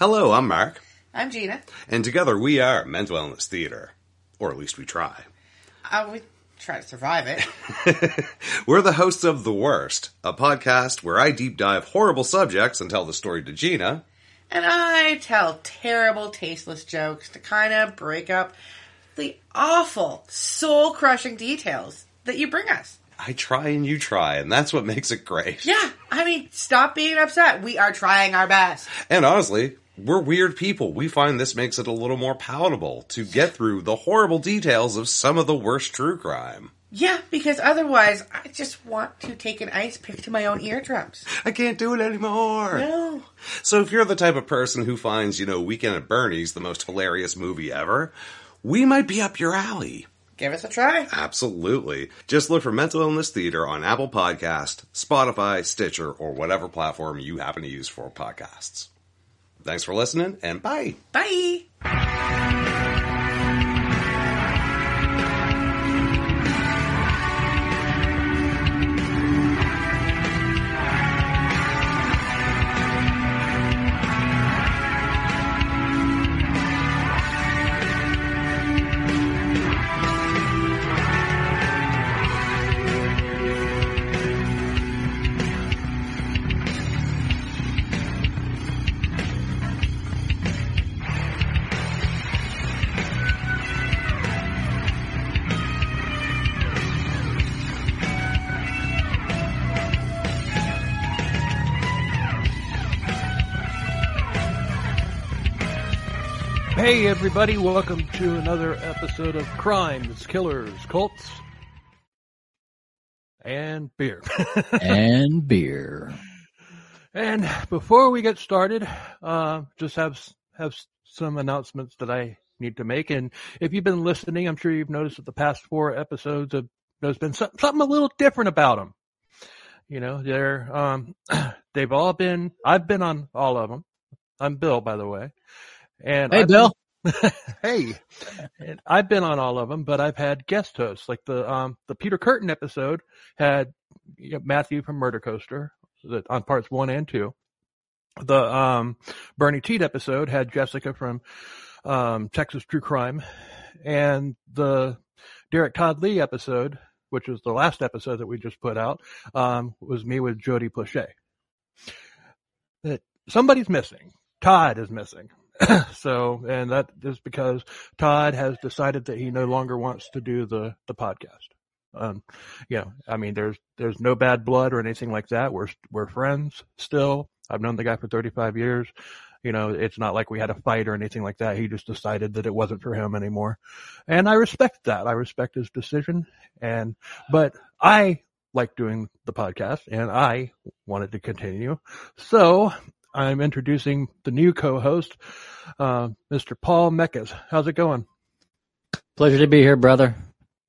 Hello, I'm Mark, I'm Gina. and together we are Mental Wellness Theater. Or at least we try. Uh, we try to survive it. We're the hosts of The Worst, a podcast where I deep dive horrible subjects and tell the story to Gina. and I tell terrible, tasteless jokes to kind of break up the awful, soul crushing details that you bring us. I try and you try, and that's what makes it great. Yeah, I mean, stop being upset. We are trying our best. And honestly, we're weird people. We find this makes it a little more palatable to get through the horrible details of some of the worst true crime. Yeah, because otherwise, I just want to take an ice pick to my own eardrums. I can't do it anymore. No. So if you're the type of person who finds, you know, Weekend at Bernie's the most hilarious movie ever, we might be up your alley. Give us a try. Absolutely. Just look for Mental Illness Theater on Apple Podcast, Spotify, Stitcher, or whatever platform you happen to use for podcasts. Thanks for listening, and bye. Bye. Everybody, welcome to another episode of Crimes, Killers, Cults, and Beer. and beer. and before we get started, uh, just have have some announcements that I need to make. And if you've been listening, I'm sure you've noticed that the past four episodes have there's been some, something a little different about them. You know, they're um, they've all been. I've been on all of them. I'm Bill, by the way. And Hey, I've Bill. hey, and I've been on all of them, but I've had guest hosts. Like the um the Peter Kürten episode had you know, Matthew from Murder Coaster on parts one and two. The um Bernie Tiede episode had Jessica from um Texas True Crime, and the Derrick Todd Lee episode, which was the last episode that we just put out, um was me with Jody Plachet. That somebody's missing. Todd is missing. so, and that is because Todd has decided that he no longer wants to do the, the podcast. Um, you know, I mean, there's, there's no bad blood or anything like that. We're, we're friends still. I've known the guy for 35 years. You know, it's not like we had a fight or anything like that. He just decided that it wasn't for him anymore. And I respect that. I respect his decision. And, but I like doing the podcast and I wanted to continue. So I'm introducing the new co-host, uh, Mr. Paul Meckes. How's it going? Pleasure to be here, brother.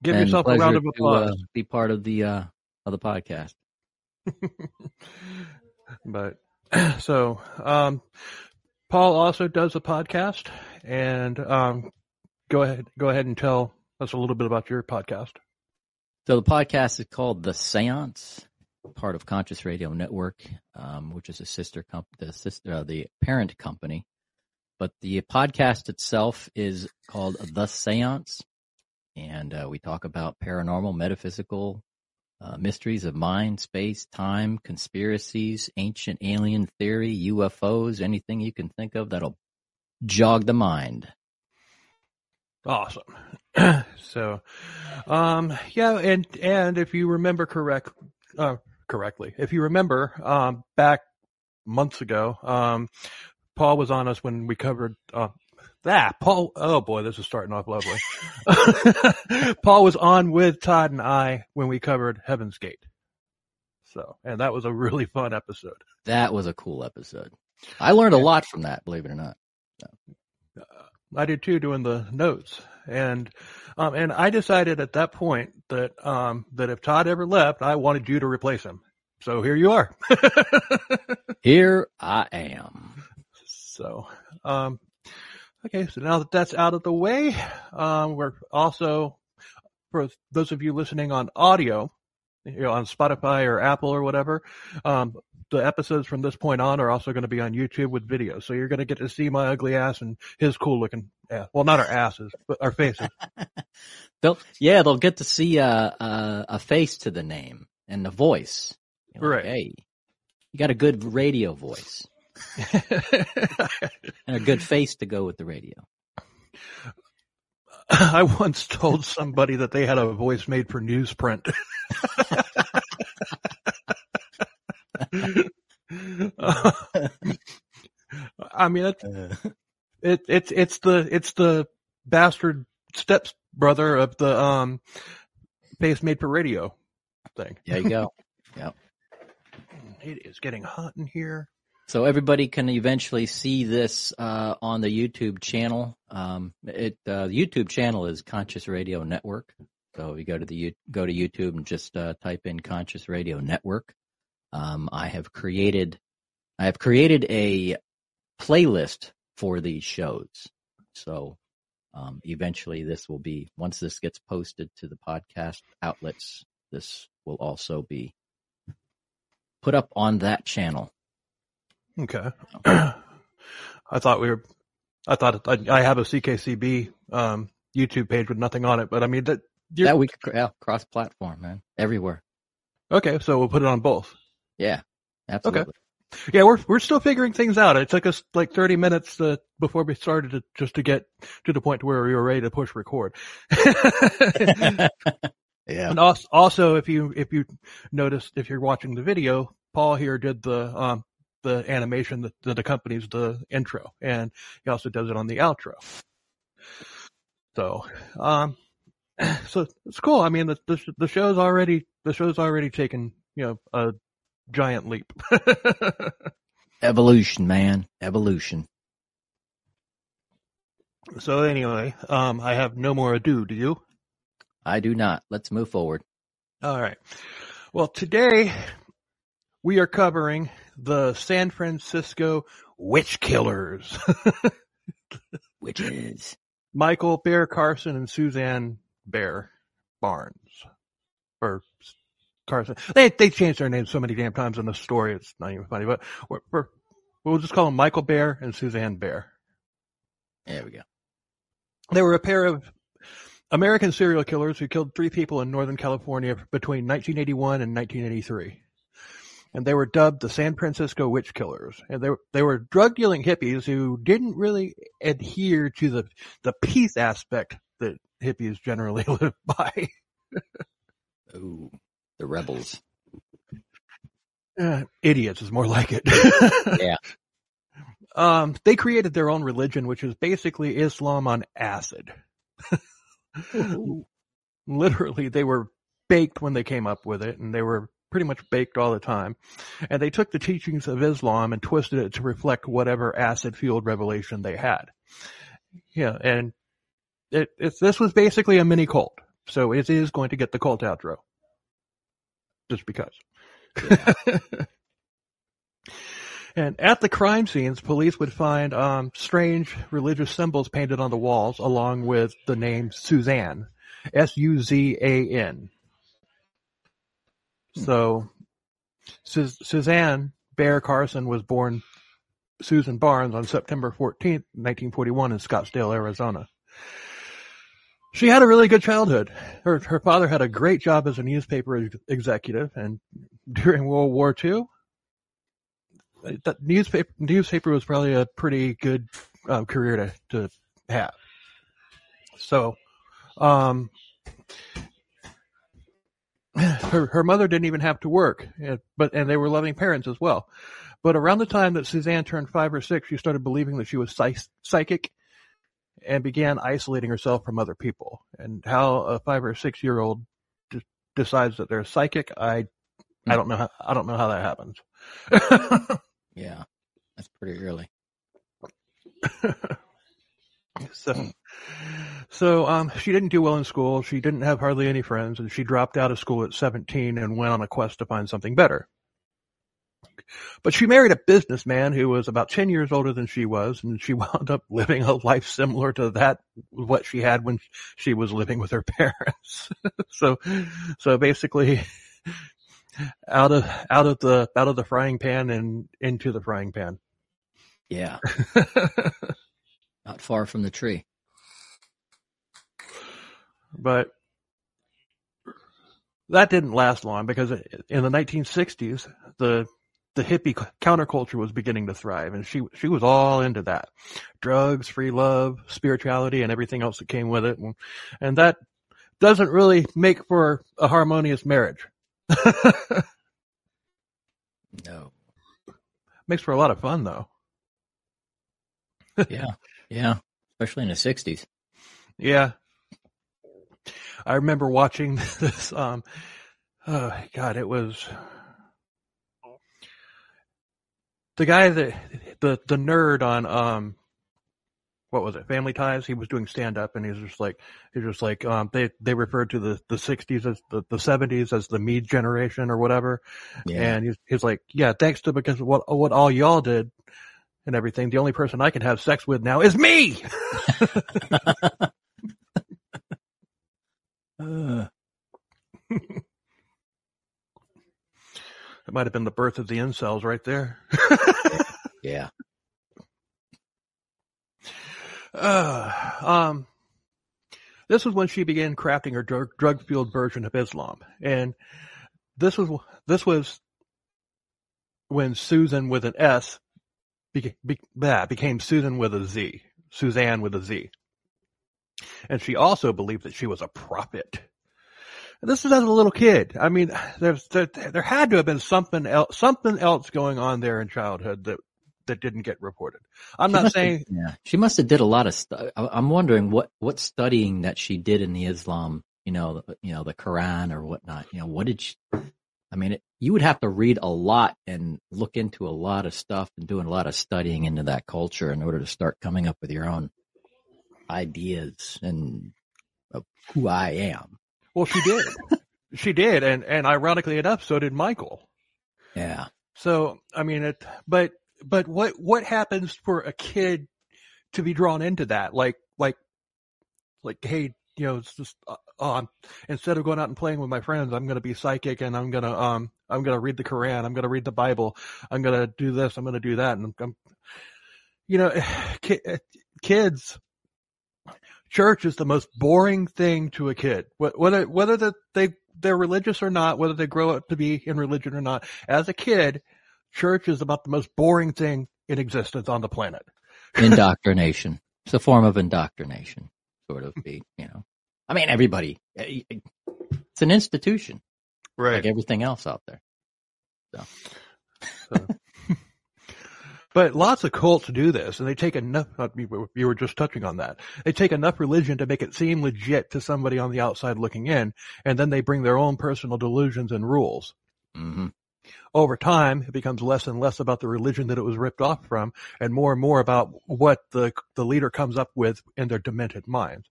Give And yourself a round of to, applause. uh, be part of the uh, of the podcast. but so, um, Paul also does a podcast, and um, go ahead, go ahead and tell us a little bit about your podcast. So the podcast is called The Seance, part of Conscious Radio Network, um, which is a sister comp, the sister, uh, the parent company. But the podcast itself is called The Seance, and uh, we talk about paranormal, metaphysical uh, mysteries of mind, space, time, conspiracies, ancient alien theory, UFOs, anything you can think of that'll jog the mind. Awesome. so, um, yeah, and and if you remember correct, uh, correctly, if you remember, um, back months ago, um, Paul was on us when we covered uh, that. Paul, oh boy, this is starting off lovely. Paul was on with Todd and I when we covered Heaven's Gate. So, and that was a really fun episode. That was a cool episode. I learned a lot from that, believe it or not. I did too, doing the notes, and um, and I decided at that point that um, that if Todd ever left, I wanted you to replace him. So here you are. Here I am. so, um, okay, so now that that's out of the way, um, we're also for those of you listening on audio, you know, on Spotify or Apple or whatever. Um, the episodes from this point on are also going to be on YouTube with video. So you're going to get to see my ugly ass and his cool looking ass. Well, not our asses, but our faces. They'll yeah, they'll get to see a a, a face to the name and the voice. You're like, Right. hey, you got a good radio voice and a good face to go with the radio. I once told somebody that they had a voice made for newsprint. I mean, it's it, it's it's the it's the bastard steps brother of the um face made for radio thing. There you go. Yep. It is getting hot in here. So everybody can eventually see this uh, on the YouTube channel. Um, it uh, the YouTube channel is Conscious Radio Network. So you go to the go to YouTube and just uh, type in Conscious Radio Network. Um, I have created I have created a playlist for these shows. So um, eventually, this will be once this gets posted to the podcast outlets. This will also be put up on that channel. Okay. I thought we were. I thought I, I have a CKCB um, YouTube page with nothing on it, but I mean that. you're- Yeah, we could yeah, cross platform, man. Everywhere. Okay, so we'll put it on both. Yeah. Absolutely. Okay. Yeah, we're we're still figuring things out. It took us like 30 minutes uh, before we started to, just to get to the point where we were ready to push record. yeah. and also, also, if you if you noticed, if you're watching the video, Paul here did the um the animation that, that accompanies the intro, and he also does it on the outro. So, um, so it's cool. I mean, the the, the show's already the show's already taken you know a giant leap. Evolution, man. Evolution. So anyway, um, I have no more ado. Do you? I do not. Let's move forward. All right. Well, today we are covering the San Francisco witch killers, Witches. Michael Bear Carson and Suzan Bear Barnes, or Carson. They they changed their names so many damn times in the story. It's not even funny, but we're, we're, we'll just call them Michael Bear and Suzan Bear. There we go. They were a pair of American serial killers who killed three people in Northern California between 1981 and 1983. And they were dubbed the San Francisco Witch Killers. And they were, they were drug dealing hippies who didn't really adhere to the, the peace aspect that hippies generally live by. Ooh. The rebels. Uh, idiots is more like it. Yeah. Um, they created their own religion, which is basically Islam on acid. Literally, they were baked when they came up with it, and they were pretty much baked all the time. And they took the teachings of Islam and twisted it to reflect whatever acid-fueled revelation they had. Yeah, and it, it this was basically a mini cult, so it is going to get the cult outro, just because. And at the crime scenes, police would find um, strange religious symbols painted on the walls, along with the name Suzan, S-U-Z-A-N. So, Sus- Suzan Bear Carson was born Susan Barnes on September 14th, 1941 in Scottsdale, Arizona. She had a really good childhood. Her, her father had a great job as a newspaper ex- executive, and during World War II, that newspaper newspaper was probably a pretty good um, career to to have. So, um, her her mother didn't even have to work, and- but and they were loving parents as well. But around the time that Suzan turned five or six, she started believing that she was psych- psychic, and began isolating herself from other people. And how a five or six year old d- decides that they're psychic, I I don't know how I don't know how that happens. Yeah. That's pretty early. so, so um, she didn't do well in school. She didn't have hardly any friends, and she dropped out of school at 17 and went on a quest to find something better. But she married a businessman who was about 10 years older than she was, and she wound up living a life similar to that, what she had when she was living with her parents. so, so basically, out of out of the out of the frying pan and into the frying pan. Yeah, not far from the tree. But that didn't last long because in the 1960s, the the hippie counterculture was beginning to thrive, and she she was all into that, drugs, free love, spirituality, and everything else that came with it, and, and that doesn't really make for a harmonious marriage. No. Makes for a lot of fun though. Yeah, yeah, especially in the '60s. Yeah. I remember watching this, um, oh God, it was the guy that, the, the nerd on, um, what was it, Family Ties? He was doing stand up and he was just like, he was just like, um, they, they referred to the, the sixties as the, the seventies as the me generation or whatever. Yeah, And he's, he's like, yeah, thanks to because what, what all y'all did and everything, the only person I can have sex with now is me. Uh, It might have been the birth of the incels right there. yeah, Uh, um, this was when she began crafting her drug, drug-fueled version of Islam, and this was this was when Susan with an S be, bah, became Susan with a Z, Suzan with a Z, and she also believed that she was a prophet. And This is as a little kid. I mean, there's there, there had to have been something else something else going on there in childhood that that didn't get reported. I'm She not must have- saying yeah, she must have did a lot of stuff. I'm wondering what what studying that she did in the Islam, you know, the, you know, the Quran or whatnot. You know, what did she? I mean, it, you would have to read a lot and look into a lot of stuff and doing a lot of studying into that culture in order to start coming up with your own ideas and of who I am. Well, she did. she did, and and ironically enough, so did Michael. Yeah, So I mean, it. But but what what happens for a kid to be drawn into that? Like like like hey, you know, it's just uh, um instead of going out and playing with my friends, I'm going to be psychic and I'm going to um I'm going to read the Quran, I'm going to read the Bible, I'm going to do this, I'm going to do that, and I'm, you know, ki- kids church is the most boring thing to a kid. Whether whether that they they're religious or not, whether they grow up to be in religion or not, as a kid, church is about the most boring thing in existence on the planet. indoctrination. It's a form of indoctrination, sort of be, you know. I mean, everybody. eh, It's an institution, right? like everything else out there. But lots of cults do this, and they take enough. uh, You were- just touching on that. They take enough religion to make it seem legit to somebody on the outside looking in, and then they bring their own personal delusions and rules. hmm over time, it becomes less and less about the religion that it was ripped off from and more and more about what the, the leader comes up with in their demented minds.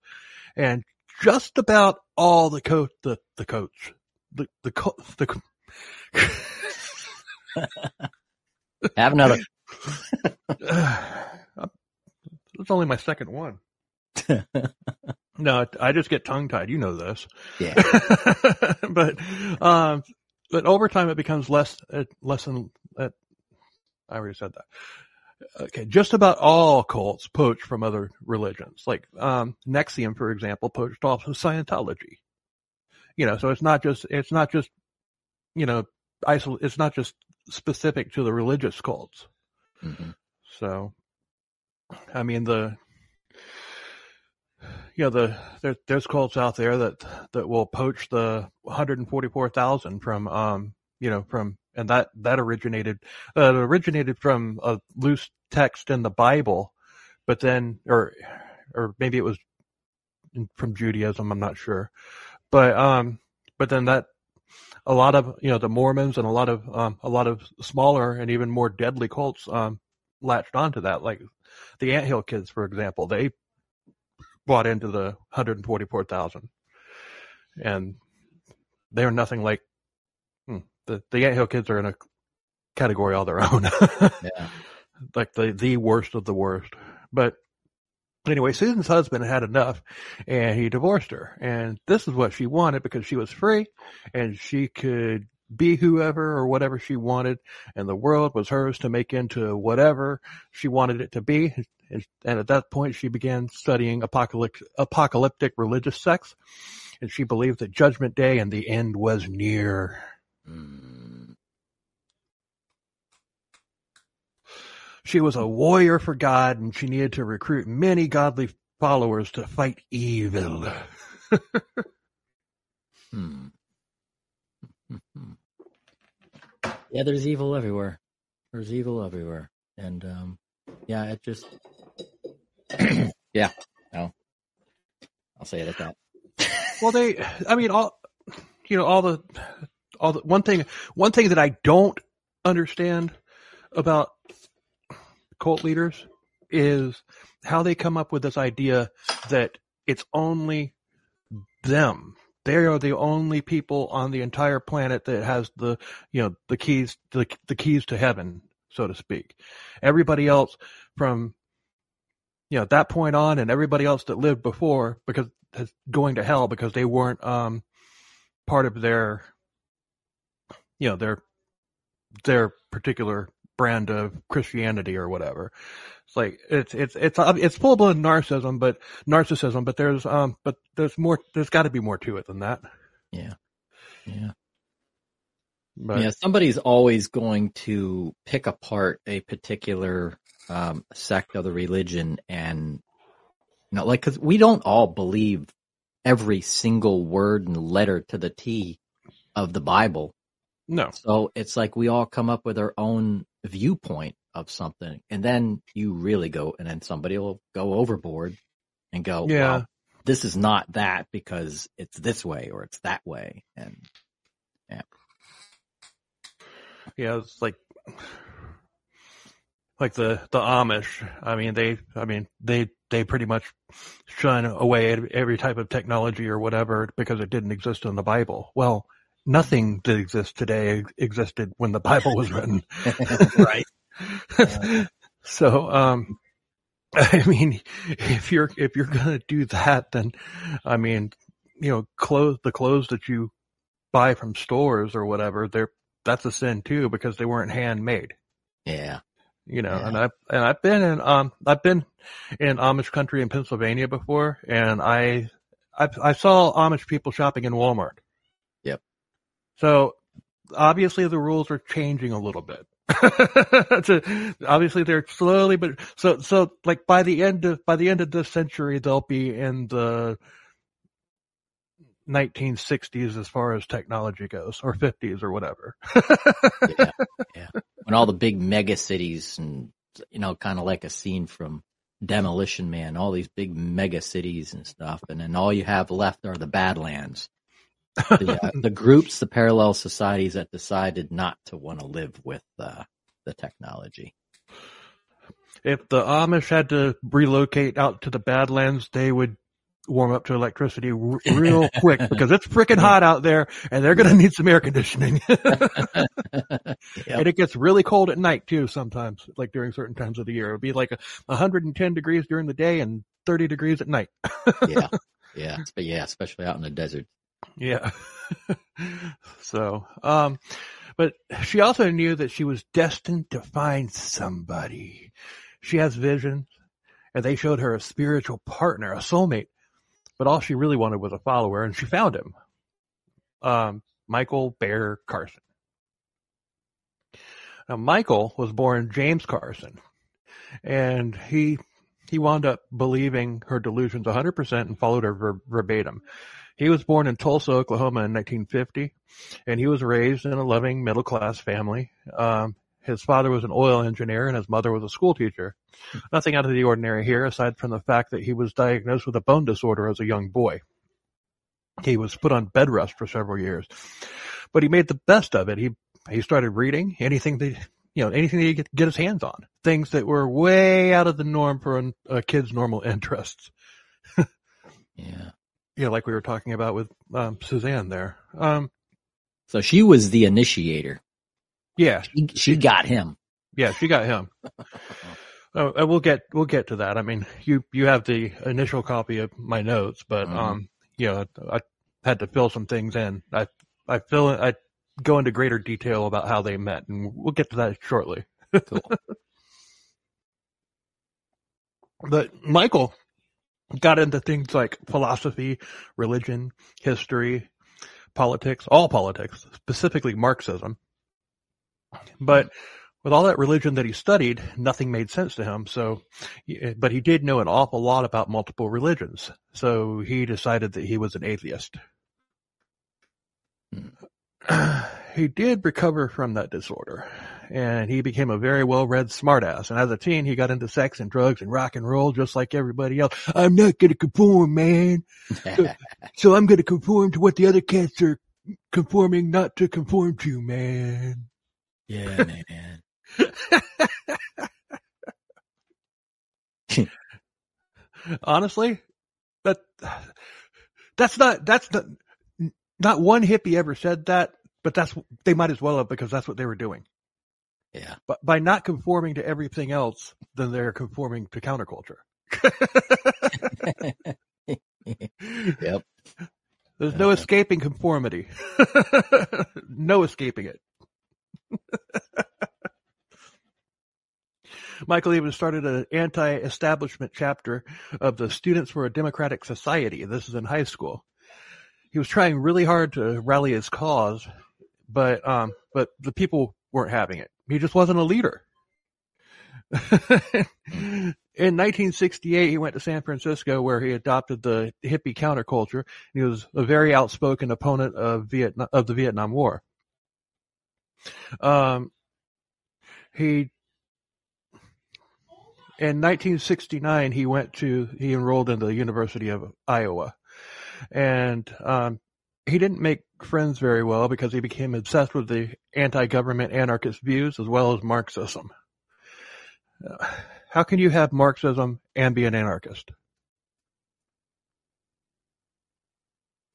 And just about all the coach, the, the coach, the, the, co- the, Have another. it's only my second one. No, I just get tongue tied. You know this. Yeah. but, um, but over time it becomes less, uh, less and, uh, I already said that. Okay. Just about all cults poach from other religions. Like, um, NXIVM, for example, poached off of Scientology. You know, so it's not just, it's not just, you know, isol- it's not just specific to the religious cults. Hmm So, I mean, the, you know, the, there, there's cults out there that, that will poach the 144,000 from, um, you know, from, and that, that originated, uh, originated from a loose text in the Bible, but then, or, or maybe it was from Judaism, I'm not sure. But, um, but then that, a lot of, you know, the Mormons and a lot of, um, a lot of smaller and even more deadly cults, um, latched onto that. Like the Ant Hill kids, for example, they bought into the 144,000 and they're nothing like hmm, the, the Anthill kids are in a category all their own. Yeah. like the, the worst of the worst. But anyway, Susan's husband had enough and he divorced her. And this is what she wanted because she was free and she could be whoever or whatever she wanted and the world was hers to make into whatever she wanted it to be. And, at that point she began studying apocalyptic, apocalyptic religious sects and she believed that judgment day and the end was near. Mm. She was a warrior for God and she needed to recruit many godly followers to fight evil. Hmm. Yeah, there's evil everywhere. There's evil everywhere. And um yeah, it just Yeah. No. I'll say it at that. Well, they, I mean, all, you know, all the, all the, one thing, one thing that I don't understand about cult leaders is how they come up with this idea that it's only them. They are the only people on the entire planet that has the, you know, the keys, the, the keys to heaven, so to speak. Everybody else from, you know, that point on and everybody else that lived before, because is going to hell because they weren't um part of their you know their their particular brand of Christianity or whatever. It's like it's it's it's it's full blown narcissism, but narcissism. But there's um but there's more. There's got to be more to it than that. Yeah. Yeah. But yeah, somebody's always going to pick apart a particular um, sect of the religion and you know, like, cause we don't all believe every single word and letter to the T of the Bible. no, So it's like we all come up with our own viewpoint of something. And then you really go, and then somebody will go overboard and go, Yeah. well, this is not that because it's this way or it's that way. And yeah, Yeah, it's like like the the Amish. I mean, they I mean they they pretty much shun away every type of technology or whatever because it didn't exist in the Bible. Well, nothing that exists today existed when the Bible was written. right. so, um, I mean, if you're if you're gonna do that, then I mean, you know, clothes the clothes that you buy from stores or whatever, they're that's a sin too because they weren't handmade. Yeah. You know, Yeah. and I've and I've been in um I've been in Amish country in Pennsylvania before, and I I, I saw Amish people shopping in Walmart. So obviously the rules are changing a little bit. To- obviously they're slowly, but so so like by the end of by the end of this century they'll be in the 1960s as far as technology goes, or 50s or whatever. yeah, yeah. When all the big mega cities and you know, kind of like a scene from Demolition Man, all these big mega cities and stuff, and then all you have left are the Badlands. The, uh, the groups, the parallel societies that decided not to want to live with uh, the technology. if the Amish had to relocate out to the Badlands, they would warm up to electricity r- real quick because it's freaking hot out there and they're going to need some air conditioning. And it gets really cold at night too sometimes, like during certain times of the year. It would be like a 110 degrees during the day and 30 degrees at night. yeah, yeah, but yeah, especially out in the desert. Yeah. so, um, but she also knew that she was destined to find somebody. She has visions and they showed her a spiritual partner, a soulmate, but all she really wanted was a follower and she found him. Um, Michael Bear Carson. Now, Michael was born James Carson and he, he wound up believing her delusions 100% and followed her ver- verbatim. He was born in Tulsa, Oklahoma in 1950, and he was raised in a loving middle class family. Um, his father was an oil engineer and his mother was a school teacher. Nothing out of the ordinary here, aside from the fact that he was diagnosed with a bone disorder as a young boy. He was put on bed rest for several years, but he made the best of it. He he started reading anything that you know anything that he could get his hands on, things that were way out of the norm for a, a kid's normal interests. Yeah. Yeah, like we were talking about with um, Suzan there. Um, So she was the initiator. yeah, She, she got him. yeah, she got him. Oh, uh, we'll get we'll get to that. I mean, you you have the initial copy of my notes, but Mhm. um, you know, I had to fill some things in. I I fill I go into greater detail about how they met, and we'll get to that shortly. Cool. But Michael got into things like philosophy, religion, history, politics, all politics, specifically Marxism. But with all that religion that he studied, nothing made sense to him. So, eh, but he did know an awful lot about multiple religions. So he decided that he was an atheist. Hmm. He did recover from that disorder and he became a very well-read smartass. And as a teen, he got into sex and drugs and rock and roll just like everybody else. I'm not going to conform, man. So I'm going to conform to what the other cats are conforming not to conform to, man. yeah, man. Honestly, that that's not that's not not one hippie ever said that, but that's they might as well have because that's what they were doing. Yeah. But by not conforming to everything else, then they're conforming to counterculture. Yep. There's no Uh-huh. escaping conformity. no escaping it. Michael even started an anti-establishment chapter of the Students for a Democratic Society. This is in high school. He was trying really hard to rally his cause, but um, but the people weren't having it. He just wasn't a leader. In 1968, he went to San Francisco where he adopted the hippie counterculture. He was a very outspoken opponent of Vietnam, of the Vietnam War. Um, he, in 1969, he went to, he enrolled in the University of Iowa. And, um, he didn't make friends very well because he became obsessed with the anti-government anarchist views as well as Marxism. Uh, how can you have Marxism and be an anarchist?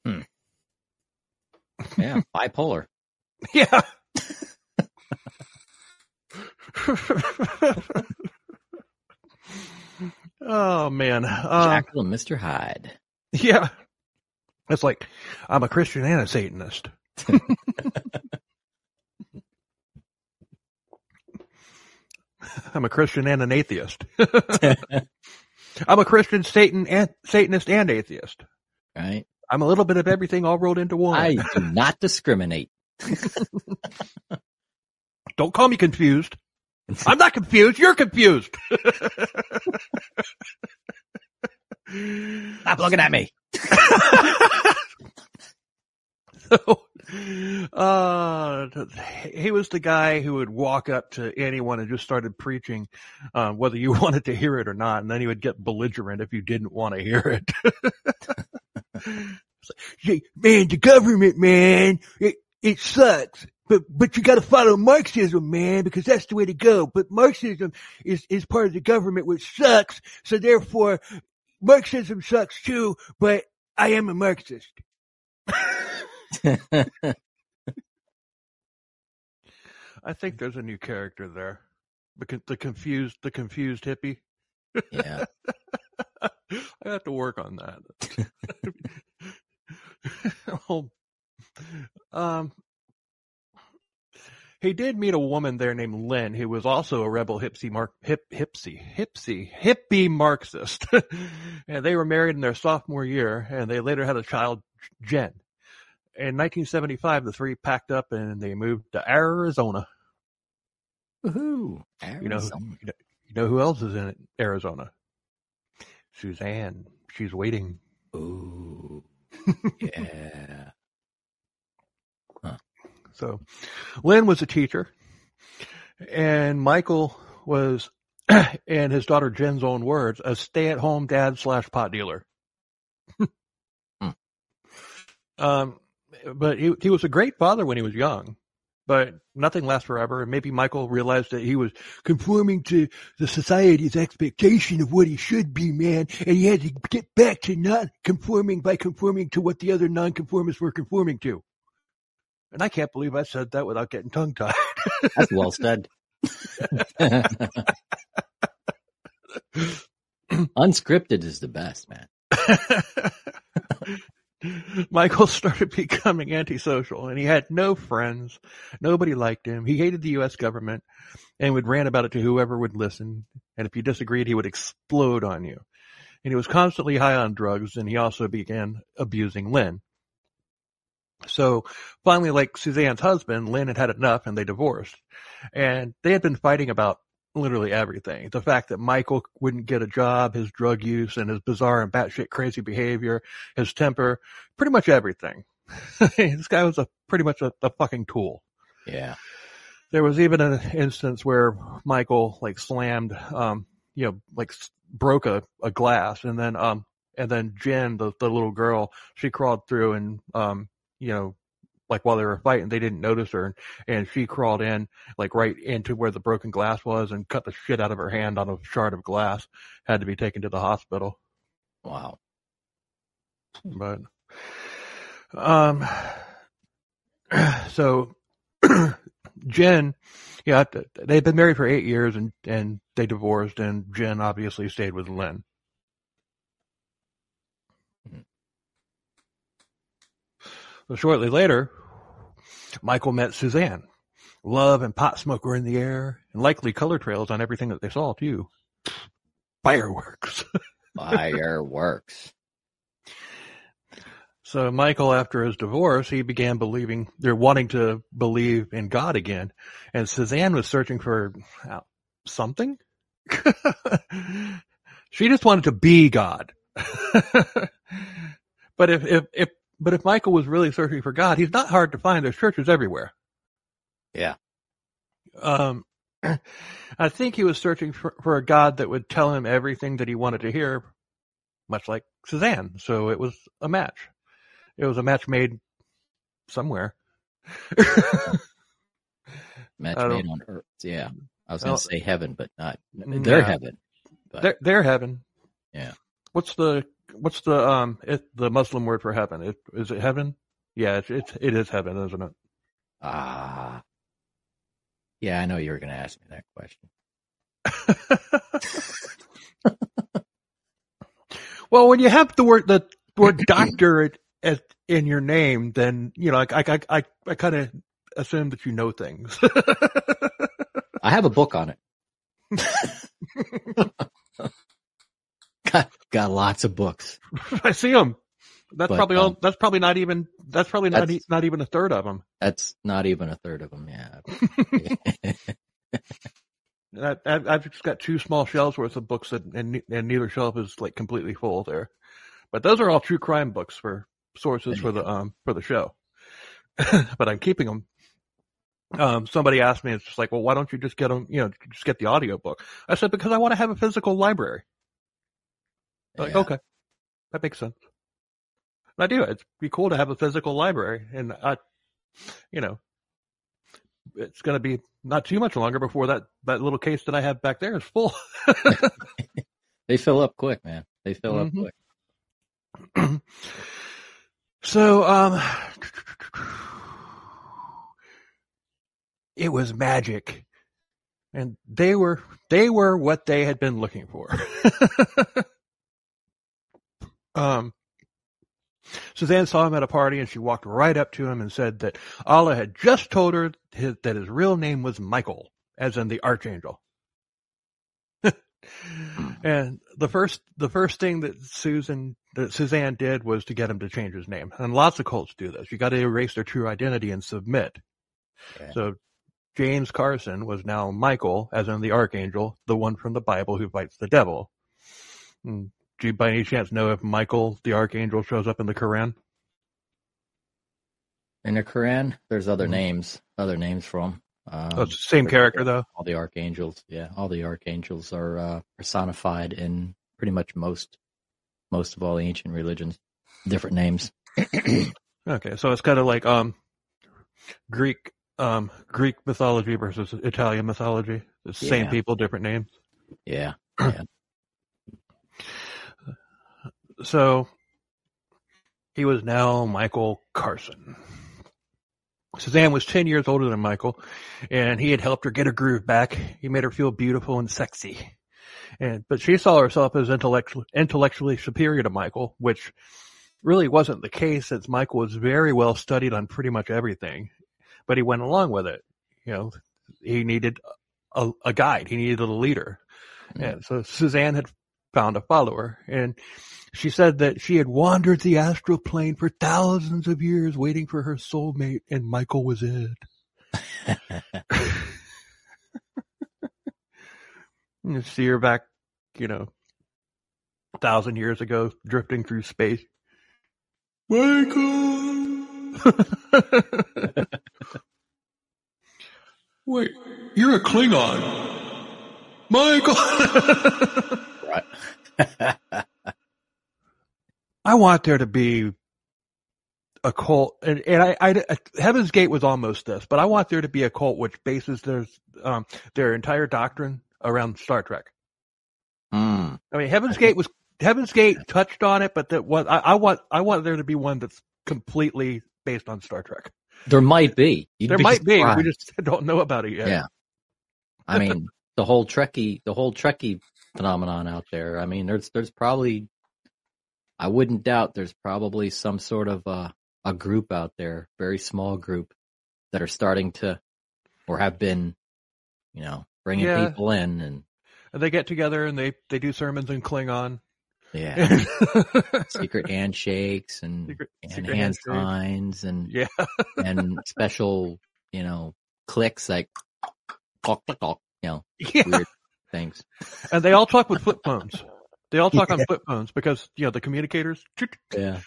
Yeah. Bipolar. Yeah. oh man. Um, Jekyll and Mr. Hyde. yeah. It's like, I'm a Christian and a Satanist. I'm a Christian and an atheist. I'm a Christian, Satan, and Satanist and atheist. Right? I'm a little bit of everything all rolled into one. I do not discriminate. Don't call me confused. I'm not confused. You're confused. Stop looking at me. so, uh, he was the guy who would walk up to anyone and just started preaching, um, whether you wanted to hear it or not, and then he would get belligerent if you didn't want to hear it. Man, the government, man, it, it sucks. But, but you gotta follow Marxism, man, because that's the way to go. But Marxism is, is part of the government, which sucks. So therefore, Marxism sucks too, but I am a Marxist. I think there's a new character there. The, confused, the confused hippie. yeah. I have to work on that. Oh, um, he did meet a woman there named Lynn, who was also a rebel hipsy mark, hip, hipsy, hipsy, hippie Marxist. and they were married in their sophomore year, and they later had a child, Jen. In 1975, the three packed up and they moved to Arizona. Woohoo. You know, Arizona. you know, you know who else is in Arizona? Suzan. She's waiting. Ooh. Yeah. So Lynn was a teacher and Michael was, in his daughter Jen's own words, a stay at home dad slash pot dealer. Hmm. Um, but he, he was a great father when he was young, but nothing lasts forever. And maybe Michael realized that he was conforming to the society's expectation of what he should be, man. And he had to get back to not conforming by conforming to what the other nonconformists were conforming to. And I can't believe I said that without getting tongue tied. That's well said. Unscripted is the best, man. Michael started becoming antisocial and he had no friends. Nobody liked him. He hated the U.S. government and would rant about it to whoever would listen. And if you disagreed, he would explode on you. And he was constantly high on drugs and he also began abusing Lynn. So finally, like Suzan's husband, Lynn had had enough and they divorced. And they had been fighting about literally everything. The fact that Michael wouldn't get a job, his drug use and his bizarre and batshit crazy behavior, his temper, pretty much everything. this guy was a pretty much a, a fucking tool. Yeah. There was even an instance where Michael like slammed, um, you know, like broke a, a glass and then, um, and then Jen, the, the little girl, she crawled through and, um, you know, like while they were fighting, they didn't notice her and, and she crawled in like right into where the broken glass was and cut the shit out of her hand on a shard of glass, had to be taken to the hospital. Wow. But, um, so Jen, yeah, they'd been married for eight years and, and they divorced and Jen obviously stayed with Lynn. So shortly later, Michael met Suzan. Love and pot smoke were in the air and likely color trails on everything that they saw too. Fireworks. Fireworks. So Michael, after his divorce, he began believing, they're wanting to believe in God again. And Suzan was searching for uh, something. she just wanted to be God. but if, if, if, but if Michael was really searching for God, he's not hard to find. There's churches everywhere. Yeah. Um, I think he was searching for, for a God that would tell him everything that he wanted to hear, much like Suzan. So it was a match. It was a match made somewhere. Match made on earth. Yeah. I was going to say heaven, but not their heaven. But They're, they're heaven. Yeah. What's the what's the um it, the Muslim word for heaven? It, is it heaven? Yeah, it's, it's it is heaven, isn't it? ah. Yeah, I know you were going to ask me that question. well, when you have the word the word doctor at, in your name, then you know I I I, I kind of assume that you know things. I have a book on it. got, got lots of books. I see them. That's But, probably all. um, That's probably not even. That's probably not That's- not even a third of them. That's not even a third of them. Yeah. I, I've I've just got two small shelves worth of books, that, and and neither shelf is like completely full there. But those are all true crime books for sources for the um for the show. but I'm keeping them. Um, somebody asked me, it's just like, well, why don't you just get them? You know, just get the audio book. I said because I want to have a physical library. Like, Yeah. okay, that makes sense. And I do. It'd be cool to have a physical library, and I, you know, it's going to be not too much longer before that that little case that I have back there is full. They fill up quick, man. They fill Mhm. up quick. so, um, it was magic, and they were they were what they had been looking for. um. Suzan saw him at a party and she walked right up to him and said that Allah had just told her his, that his real name was Michael, as in the archangel. and the first, the first thing that Susan, that Suzan did was to get him to change his name. And lots of cults do this. You got to erase their true identity and submit. Yeah. So James Carson was now Michael, as in the archangel, the one from the Bible who fights the devil. And do you by any chance know if Michael, the archangel, shows up in the Quran? In the Quran, there's other Mhm. names, other names for. Um, oh, it's the same character though. all the archangels, yeah, all the archangels are uh, personified in pretty much most, most of all the ancient religions. Different names. Okay, so it's kind of like um Greek um Greek mythology versus Italian mythology. The same Yeah. people, different names. Yeah, yeah. So he was now Michael Carson. Suzan was 10 years older than Michael, and he had helped her get her groove back. He made her feel beautiful and sexy. And but she saw herself as intellectually intellectually superior to Michael, which really wasn't the case since Michael was very well studied on pretty much everything. But he went along with it. You know, he needed a, a guide. He needed a leader. Mm. And so Suzan had found a follower and she said that she had wandered the astral plane for thousands of years waiting for her soulmate and Michael was it. You see her back, you know, a thousand years ago, drifting through space. Michael! Wait, you're a Klingon. Michael! Right. I want there to be a cult, and, and I, I, Heaven's Gate was almost this, but I want there to be a cult which bases their, um, their entire doctrine around Star Trek. Mm. I mean, Heaven's Gate was Heaven's Gate touched on it, but that was I, I want I want there to be one that's completely based on Star Trek. There might be. You'd there might be. We just don't know about it yet. Yeah. I mean, the whole Trekkie, the whole Trekkie phenomenon out there. I mean, there's, there's probably, I wouldn't doubt there's probably some sort of a, a group out there, very small group that are starting to, or have been, you know, bringing Yeah. people in and And they get together and they they do sermons in Klingon. yeah, secret handshakes and, Secret- and secret hand handshakes. signs and, yeah. and special, you know, clicks like, talk, talk, talk, you know, Yeah. weird things. And they all talk with flip phones. They all talk on flip phones because you know the communicators. Yeah.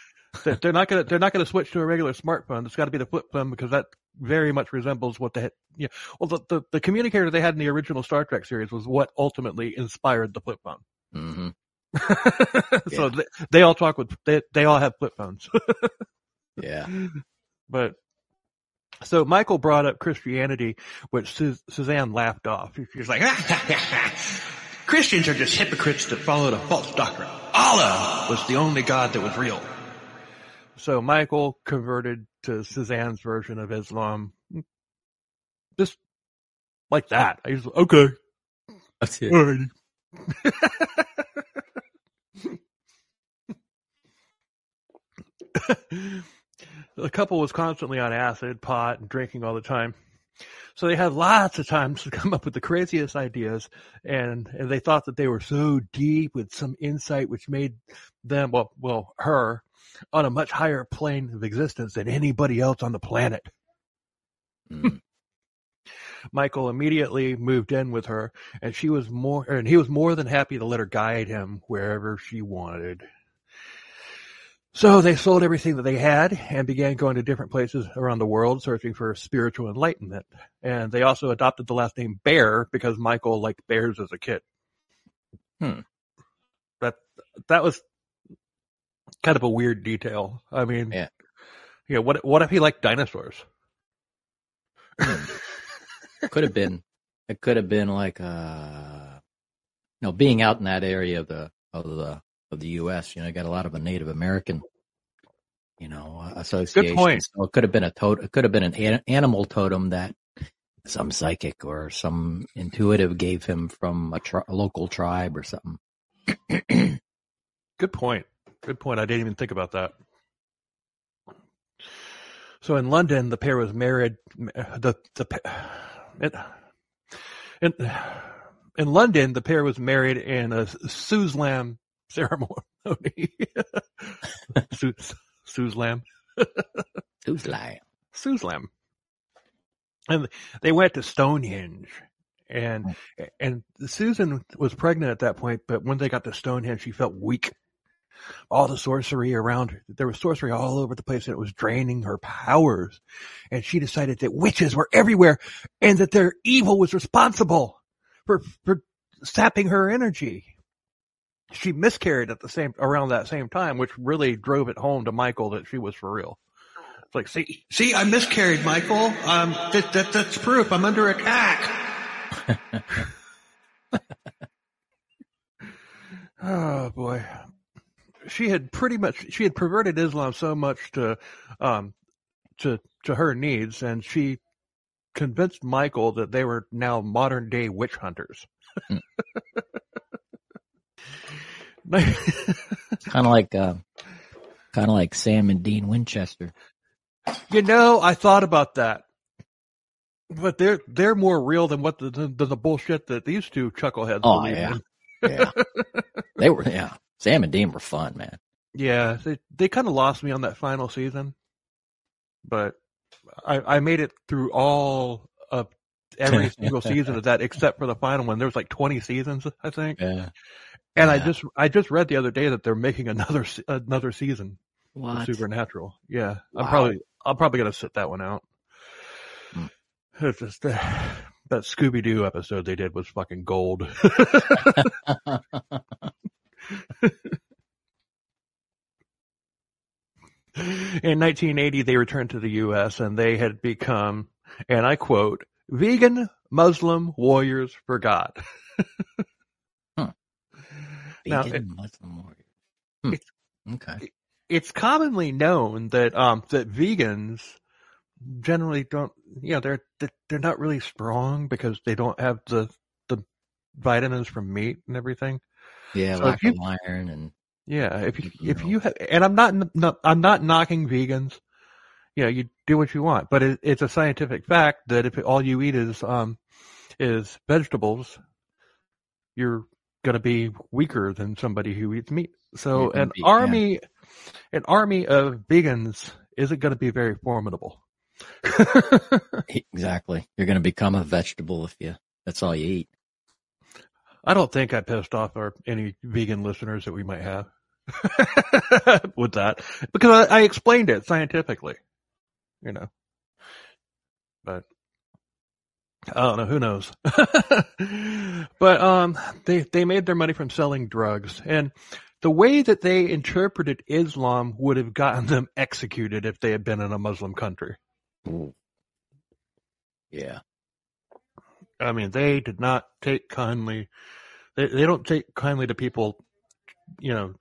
They're not gonna they're not gonna switch to a regular smartphone. It's got to be the flip phone because that very much resembles what they had. Yeah, well, the, the the communicator they had in the original Star Trek series was what ultimately inspired the flip phone. hmm so Yeah. they, they all talk with they they all have flip phones. Yeah. but so Michael brought up Christianity, which Su- Suzanne laughed off. She was like, Christians are just hypocrites that followed a false doctrine. Allah was the only God that was real. So Michael converted to Suzanne's version of Islam. Just like that. He's okay. That's it. the couple was constantly on acid, pot, and drinking all the time. So they had lots of times to come up with the craziest ideas and, and they thought that they were so deep with some insight which made them, well, well, her on a much higher plane of existence than anybody else on the planet. Mm. Michael immediately moved in with her and she was more, and he was more than happy to let her guide him wherever she wanted. So they sold everything that they had and began going to different places around the world searching for spiritual enlightenment. And they also adopted the last name Bear because Michael liked bears as a kid. Hmm. That, that was kind of a weird detail. I mean, Yeah. you know, what, what if he liked dinosaurs? could have been it could have been like uh you know being out in that area of the of the of the US you know you got a lot of a Native American you know uh, association point. so it could have been a totem it could have been an, an animal totem that some psychic or some intuitive gave him from a, tri- a local tribe or something Good point. Good point. I didn't even think about that. So in London, the pair was married. The the it, in in London, the pair was married in a Suzlam ceremony. Su- Suzlam, who's lying Suzlam, and they went to Stonehenge. And hmm. and Susan was pregnant at that point, but when they got to Stonehenge, she felt weak all the sorcery around her. There was sorcery all over the place and it was draining her powers. And she decided that witches were everywhere and that their evil was responsible for, for sapping her energy. She miscarried at the same, around that same time, which really drove it home to Michael that she was for real. It's like, see, see, I miscarried, Michael. Um, that, that, that's proof. I'm under attack. oh boy she had pretty much she had perverted Islam so much to um to to her needs and she convinced Michael that they were now modern day witch hunters. Kind of like, uh, kind of like Sam and Dean Winchester. you know, I thought about that, but they're they're more real than what the the, the bullshit that these two chuckleheads Oh, yeah. in. Yeah, they were. Yeah, Sam and Dean were fun, man. Yeah, they they kind of lost me on that final season, but I I made it through all of every single season of that except for the final one. There was like twenty seasons, I think, Yeah. And I just I just read the other day that they're making another another season of What? Supernatural. Yeah, I'm probably I'm probably gonna sit that one out. Hmm. It's just uh, that Scooby Doo episode they did was fucking gold. In 1980, they returned to the U.S. and they had become, and I quote, vegan Muslim warriors for God. Now, Vegan Muslim warrior. Hmm. it's- Okay. It's commonly known that um that vegans generally don't, you know, they're they're- not really strong because they don't have the the vitamins from meat and everything. Yeah, So lack if of iron and Yeah, if you You if know. you have, and I'm not, not I'm not knocking vegans. You know, you do what you want, but it, it's a scientific fact that if all you eat is um is vegetables, you're going to be weaker than somebody who eats meat. So an be- yeah. army, an army of vegans isn't going to be very formidable. exactly. You're going to become a vegetable if you. That's all you eat. I don't think I pissed off our any vegan listeners that we might have with that because I, I explained it scientifically, you know. But I don't know. Who knows? but um, they they made their money from selling drugs, and the way that they interpreted Islam would have gotten them executed if they had been in a Muslim country. Yeah. I mean, they did not take kindly. They they don't take kindly to people, you know,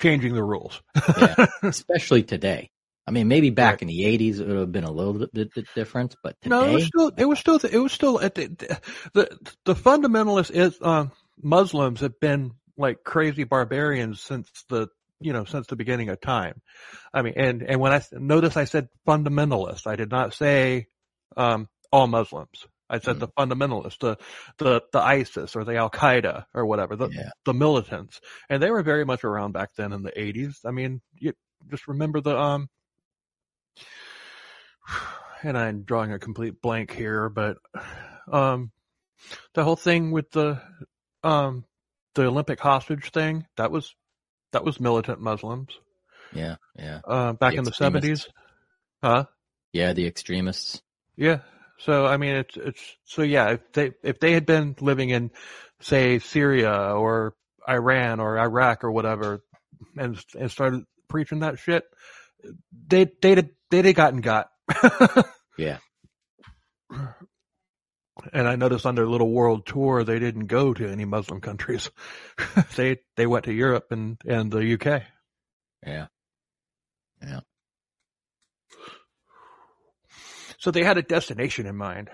changing the rules. Yeah. Especially today. I mean, maybe back Right. in the '80s it would have been a little bit, bit different, but No, it was still it was still it was still at the the, the fundamentalist is um, Muslims have been like crazy barbarians since the you know since the beginning of time. I mean, and and when I notice I said fundamentalist, I did not say um, all Muslims. I said Mm. the fundamentalists, the the the ISIS or the Al Qaeda or whatever, the yeah, the militants, and they were very much around back then in the 80s. I mean, you just remember the um, and I'm drawing a complete blank here, but um, the whole thing with the um, the Olympic hostage thing that was that was militant Muslims yeah, yeah, uh, back The in the 70s, huh? yeah. The extremists. Yeah. So I mean, it's it's so yeah. If they if they had been living in, say, Syria or Iran or Iraq or whatever, and and started preaching that shit, they they'd have gotten got. Yeah. And I noticed on their little world tour, they didn't go to any Muslim countries. they they went to Europe and and the UK. Yeah. Yeah. So they had a destination in mind.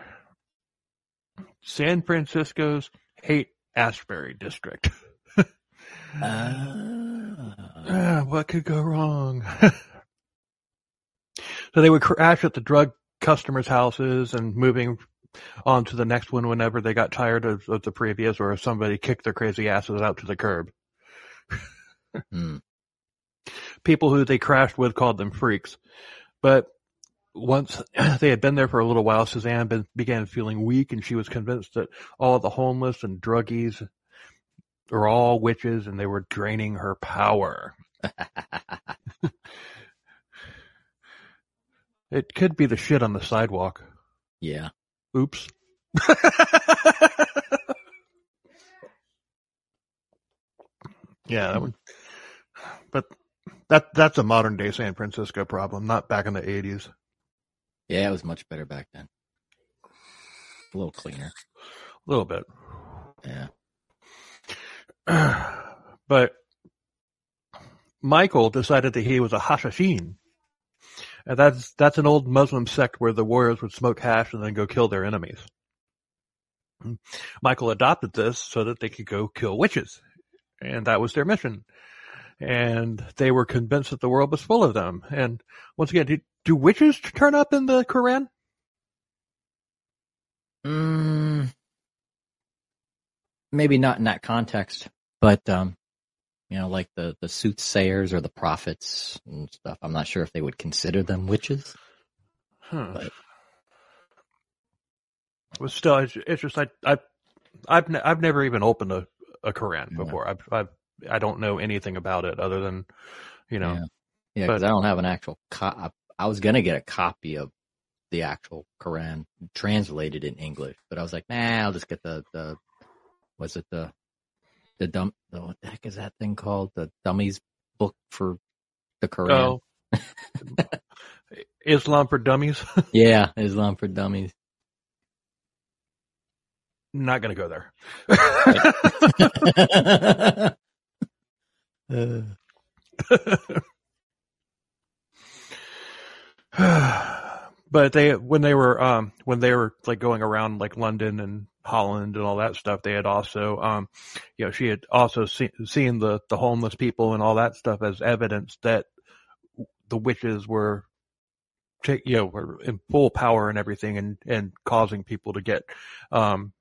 San Francisco's hate Ashbury district. Ah. Ah, what could go wrong? So they would crash at the drug customers' houses and moving on to the next one whenever they got tired of, of the previous or if somebody kicked their crazy asses out to the curb. Hmm. People who they crashed with called them freaks. But once they had been there for a little while, Suzanne be- began feeling weak and she was convinced that all the homeless and druggies are all witches and they were draining her power. It could be the shit on the sidewalk. yeah. Oops. yeah, that would, but that that's a modern day San Francisco problem, not back in the eighties. Yeah. It was much better back then. A little cleaner. A little bit. Yeah. but Michael decided that he was a Hashashin. And that's that's an old Muslim sect where the warriors would smoke hash and then go kill their enemies. Michael adopted this so that they could go kill witches. And that was their mission. And they were convinced that the world was full of them. And once again, do, do witches turn up in the Quran? Mm, maybe not in that context, but um, you know, like the the soothsayers or the prophets and stuff. I'm not sure if they would consider them witches. Huh. But- But still, it's, it's just I, I, I've ne- I've never even opened a, a Quran Yeah. before. I've, I've I don't know anything about it other than, you know, Yeah, yeah, because I don't have an actual. Co- I, I was gonna get a copy of the actual Quran translated in English, but I was like, nah, I'll just get the the. Was it the the dumb? The, what the heck is that thing called? The dummies book for the Quran. oh, Islam for Dummies. Yeah, Islam for Dummies. Not gonna go there. Uh, but they when they were um when they were like going around like London and Holland and all that stuff, they had also um you know she had also seen seen the the homeless people and all that stuff as evidence that the witches were you know were in full power and everything and and causing people to get um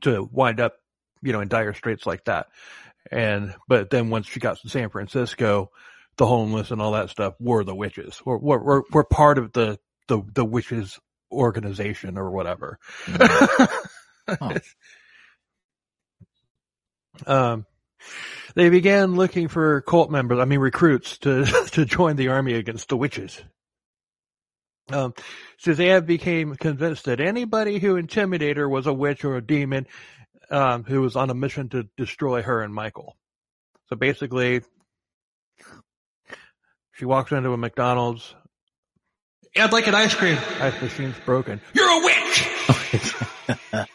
to wind up you know in dire straits like that and but then once she got to San Francisco the homeless and all that stuff were the witches. Were were were, were part of the the the witches organization or whatever. um, they began looking for cult members. I mean, recruits to to join the army against the witches. Um, Suzanne became convinced that anybody who intimidated her was a witch or a demon, um, who was on a mission to destroy her and Michael. So basically, she walks into a McDonald's. I'd like an ice cream. Ice machine's broken. You're a witch!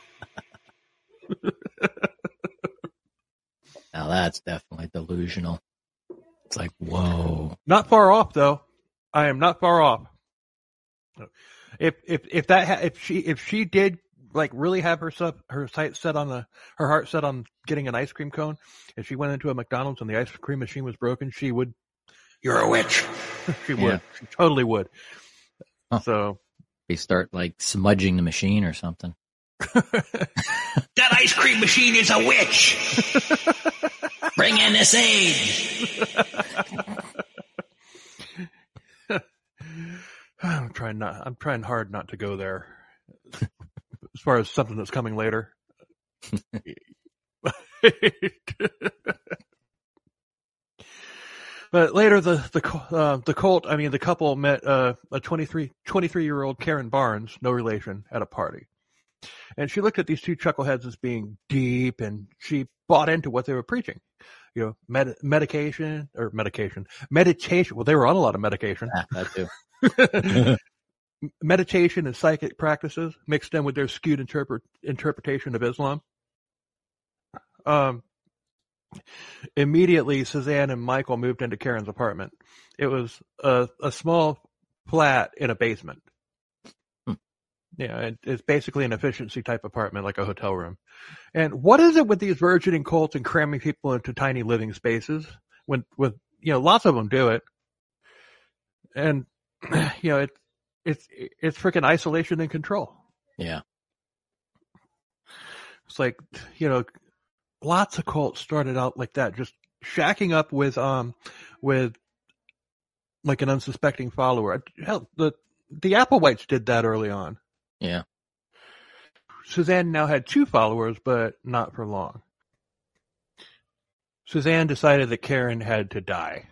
now that's definitely delusional. It's like, whoa. Not far off though. I am not far off. If if if that ha- if she if she did like really have her sub, her sight set on the her heart set on getting an ice cream cone, if she went into a McDonald's and the ice cream machine was broken, she would. You're a witch. she would. Yeah. She totally would. Huh. So They start like smudging the machine or something. that ice cream machine is a witch. Bring in this aid. I'm trying not. I'm trying hard not to go there. as far as something that's coming later. but later, the the uh, the cult. I mean, the couple met uh, a 23 23 year old Karen Barnes, no relation, at a party, and she looked at these two chuckleheads as being deep, and she bought into what they were preaching. You know, med- medication or medication, meditation. Well, they were on a lot of medication Ah, that too. meditation and psychic practices mixed in with their skewed interpret, interpretation of Islam. Um, immediately, Suzanne and Michael moved into Karen's apartment. It was a, a small flat in a basement. Yeah, it, it's basically an efficiency type apartment, like a hotel room. And what is it with these virgining cults and cramming people into tiny living spaces? When, with you know, lots of them do it, and you know, it, it's it's freaking isolation and control. Yeah. It's like you know, lots of cults started out like that, just shacking up with um with like an unsuspecting follower. Hell, the the Applewhites did that early on. Yeah. Suzanne now had two followers, but not for long. Suzanne decided that Karen had to die.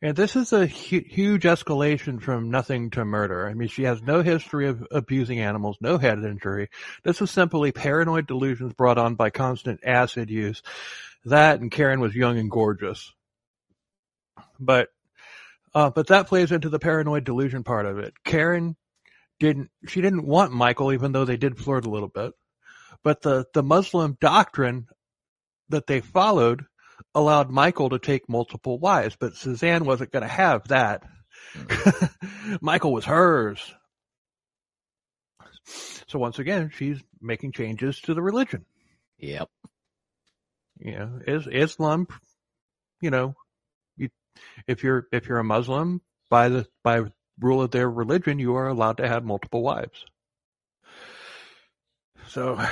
And this is a hu- huge escalation from nothing to murder. I mean, she has no history of abusing animals, no head injury. This was simply paranoid delusions brought on by constant acid use. That and Karen was young and gorgeous. But, uh, but that plays into the paranoid delusion part of it. Karen didn't, she didn't want Michael, even though they did flirt a little bit. But the, the Muslim doctrine that they followed allowed Michael to take multiple wives, but Suzanne wasn't going to have that. Michael was hers. So once again, she's making changes to the religion. Yep. You know, is Islam, you know, you, if you're if you're a Muslim by the by rule of their religion, you are allowed to have multiple wives. So,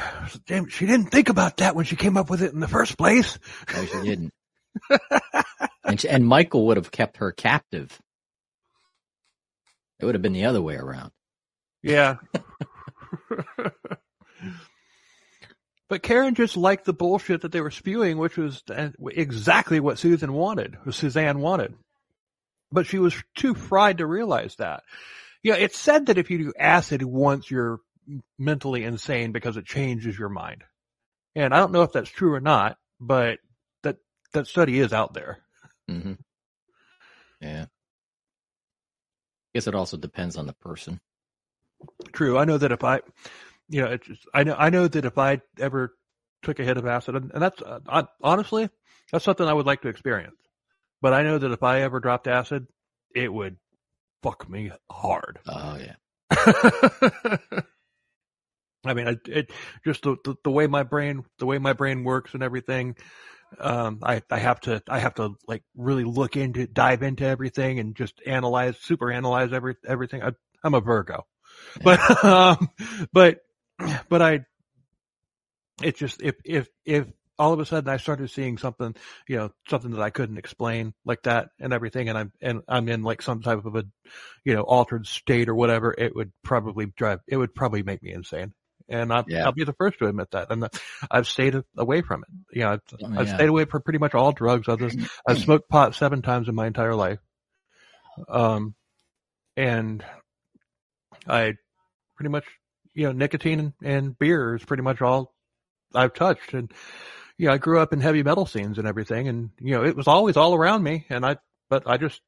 damn, she didn't think about that when she came up with it in the first place. No, she didn't. and, she, and Michael would have kept her captive. It would have been the other way around. Yeah. but Karen just liked the bullshit that they were spewing, which was exactly what Susan wanted, or Suzanne wanted. But she was too fried to realize that. Yeah, it's said that if you do acid once, you're mentally insane because it changes your mind. And I don't know if that's true or not, but that that study is out there. Mm-hmm. Yeah. I guess it also depends on the person. True. I know that if I, you know, it's just, I know I know that if I ever took a hit of acid, and, and that's uh, I, honestly that's something I would like to experience. But I know that if I ever dropped acid, it would fuck me hard. Oh yeah. I mean, it, it just the, the, the way my brain the way my brain works and everything. Um, I I have to I have to like really look into dive into everything and just analyze super analyze every everything. I, I'm a Virgo, yeah. but um, but but I it's just if if if all of a sudden I started seeing something, you know, something that I couldn't explain like that and everything, and I'm and I'm in like some type of a, you know, altered state or whatever, it would probably drive, it would probably make me insane and I'll, yeah. I'll, be the first to admit that. And I've stayed away from it. You know, I've, oh, I've stayed away from pretty much all drugs. Other than, I've smoked pot seven times in my entire life. Um, and I pretty much, you know, nicotine and, and beer is pretty much all I've touched. And, you know, I grew up in heavy metal scenes and everything. And, you know, it was always all around me. And I, but I just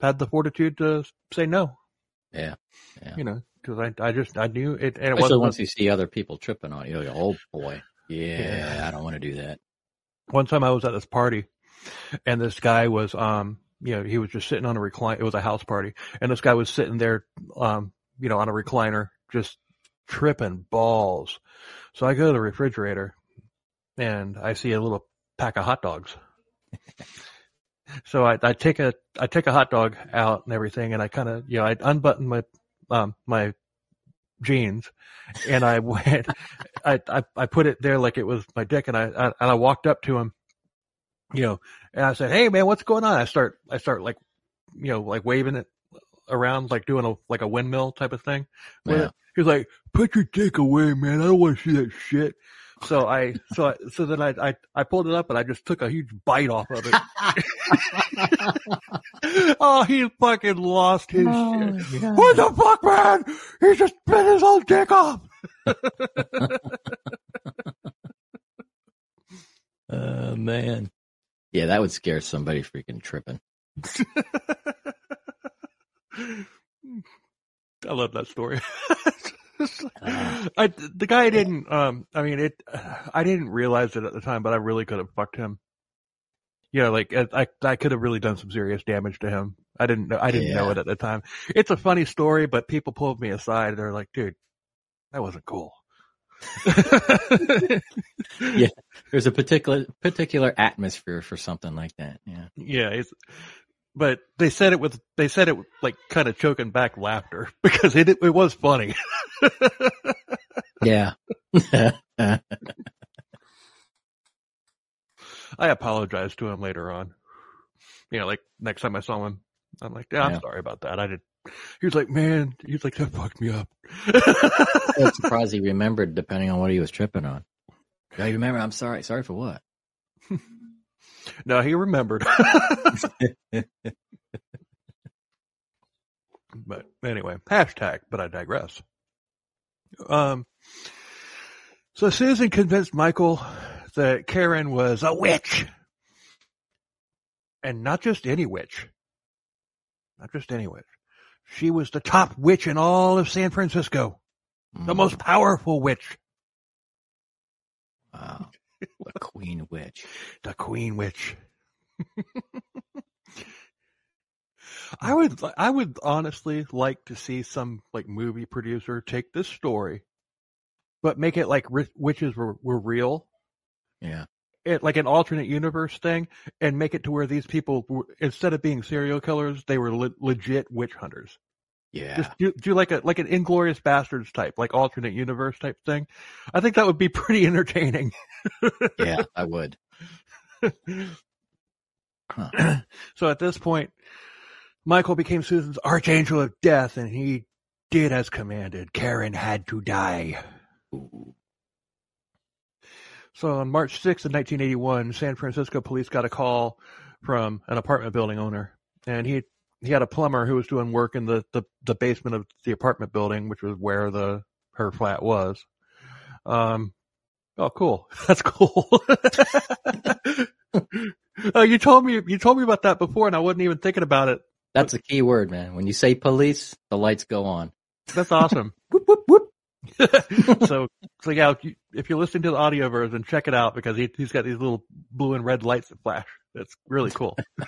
had the fortitude to say no. Yeah. yeah. You know, because I, I just I knew it, and it wasn't once you see other people tripping on you, like, oh boy, yeah, yeah, I don't want to do that. One time I was at this party, and this guy was um you know he was just sitting on a recline. It was a house party, and this guy was sitting there um you know on a recliner just tripping balls. So I go to the refrigerator, and I see a little pack of hot dogs. so I, I take a I take a hot dog out and everything, and I kind of you know I unbutton my um, my jeans and I went, I, I, I put it there like it was my dick and I, I, and I walked up to him, you know, and I said, Hey man, what's going on? I start, I start like, you know, like waving it around, like doing a, like a windmill type of thing. Yeah. He's like, put your dick away, man. I don't want to see that shit. So I, so I, so then I, I, I pulled it up and I just took a huge bite off of it. oh, he fucking lost his oh, shit. What the fuck, man? He just bit his own dick off. Oh, uh, man. Yeah, that would scare somebody freaking tripping. I love that story. uh, I, the guy didn't. Um, I mean, it. I didn't realize it at the time, but I really could have fucked him. You know, like I, I could have really done some serious damage to him. I didn't know. I didn't yeah. know it at the time. It's a funny story, but people pulled me aside. And they're like, "Dude, that wasn't cool." yeah, there's a particular particular atmosphere for something like that. Yeah, yeah. It's but they said it with they said it like kind of choking back laughter because it it was funny. yeah. I apologized to him later on. You know, like next time I saw him, I'm like, yeah, I'm yeah. sorry about that. I did. He was like, man, he's like, that fucked me up. I'm surprised he remembered, depending on what he was tripping on. You remember? I'm sorry. Sorry for what? No, he remembered. but anyway, hashtag, but I digress. Um, so Susan convinced Michael that Karen was a witch. And not just any witch. Not just any witch. She was the top witch in all of San Francisco. Mm. The most powerful witch. Wow. The Queen Witch. The Queen Witch. I would, I would honestly like to see some like movie producer take this story but make it like witches were, were real. Yeah. It like an alternate universe thing, and make it to where these people, instead of being serial killers, they were le- legit witch hunters. Yeah. Just do, do like a like an Inglourious Basterds type, like alternate universe type thing. I think that would be pretty entertaining. yeah, I would. so at this point, Michael became Susan's archangel of death, and he did as commanded. Karen had to die. So on March 6th of 1981, San Francisco police got a call from an apartment building owner, and he he had a plumber who was doing work in the, the, the basement of the apartment building, which was where the her flat was. Um, oh, cool. That's cool. uh, you told me you told me about that before, and I wasn't even thinking about it. That's a key word, man. When you say police, the lights go on. That's awesome. Whoop, whoop, whoop. so, so yeah, if, you, if you're listening to the audio version, check it out because he, he's got these little blue and red lights that flash. It's really cool.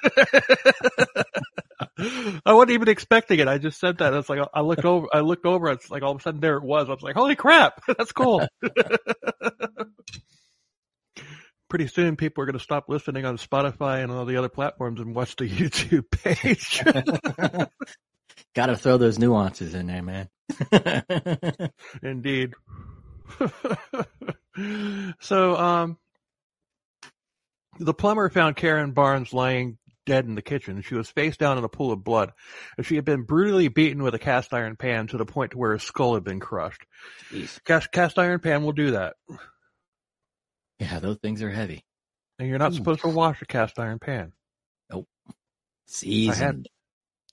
I wasn't even expecting it. I just said that. It's like I looked over. I looked over. It's like all of a sudden there it was. I was like, "Holy crap, that's cool." Pretty soon, people are going to stop listening on Spotify and all the other platforms and watch the YouTube page. Got to throw those nuances in there, man. Indeed. so, um, the plumber found Karen Barnes lying dead in the kitchen. She was face down in a pool of blood. and She had been brutally beaten with a cast iron pan to the point to where her skull had been crushed. Cast, cast iron pan will do that. Yeah, those things are heavy. And you're not Ooh. supposed to wash a cast iron pan. Nope. Seasoned.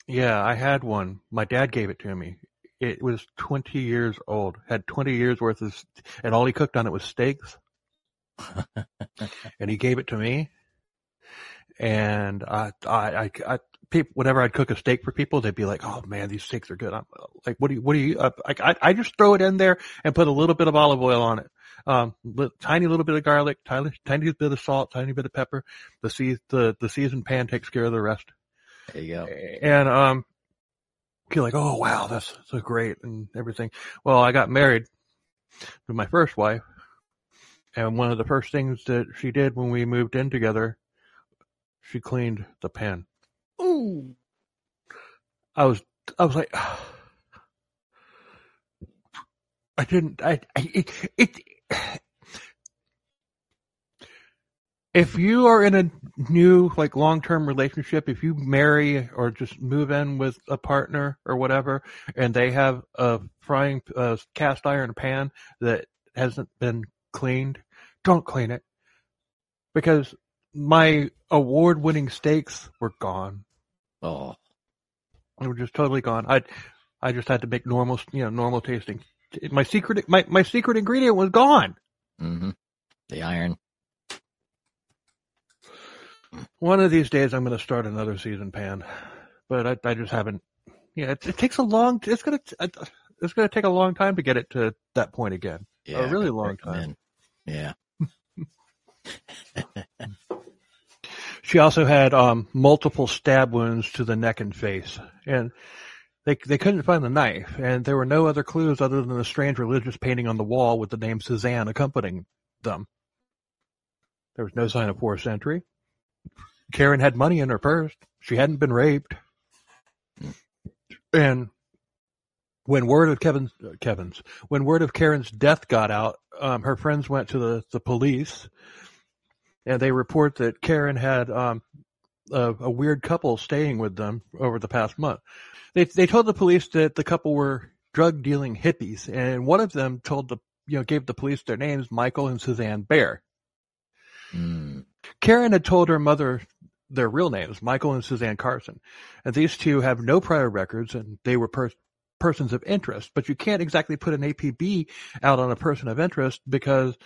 Yeah, I had one. My dad gave it to me. It was 20 years old. Had 20 years worth of, and all he cooked on it was steaks. and he gave it to me. And I, I, I, I people, whenever I'd cook a steak for people, they'd be like, "Oh man, these steaks are good." I'm like, "What do you, what do you?" Uh, like, I, I just throw it in there and put a little bit of olive oil on it. Um, li- tiny little bit of garlic, tiny, tiny bit of salt, tiny bit of pepper. The sea, the, the seasoned pan takes care of the rest. There you go. And, um, you're like, oh wow, that's so great and everything. Well, I got married to my first wife. And one of the first things that she did when we moved in together, she cleaned the pan. Ooh. I was, I was like, I didn't, I, I it, it, if you are in a new, like, long-term relationship, if you marry or just move in with a partner or whatever, and they have a frying, uh, cast iron pan that hasn't been cleaned, don't clean it. Because my award-winning steaks were gone. Oh, They were just totally gone. I, I just had to make normal, you know, normal tasting. My secret, my, my secret ingredient was gone. hmm The iron. One of these days, I'm going to start another season pan, but I, I just haven't. Yeah, it, it takes a long. It's gonna. It's gonna take a long time to get it to that point again. Yeah, a really long recommend. Yeah. She also had um, multiple stab wounds to the neck and face, and they they couldn't find the knife, and there were no other clues other than the strange religious painting on the wall with the name Suzanne accompanying them. There was no sign of forced entry. Karen had money in her purse. She hadn't been raped. And when word of Kevin's, uh, Kevin's, when word of Karen's death got out, um, her friends went to the, the police and they report that Karen had, um, a, a weird couple staying with them over the past month. They, they told the police that the couple were drug dealing hippies and one of them told the, you know, gave the police their names, Michael and Suzanne Bear. Mm. Karen had told her mother their real names, Michael and Suzanne Carson. And these two have no prior records and they were per- persons of interest, but you can't exactly put an APB out on a person of interest because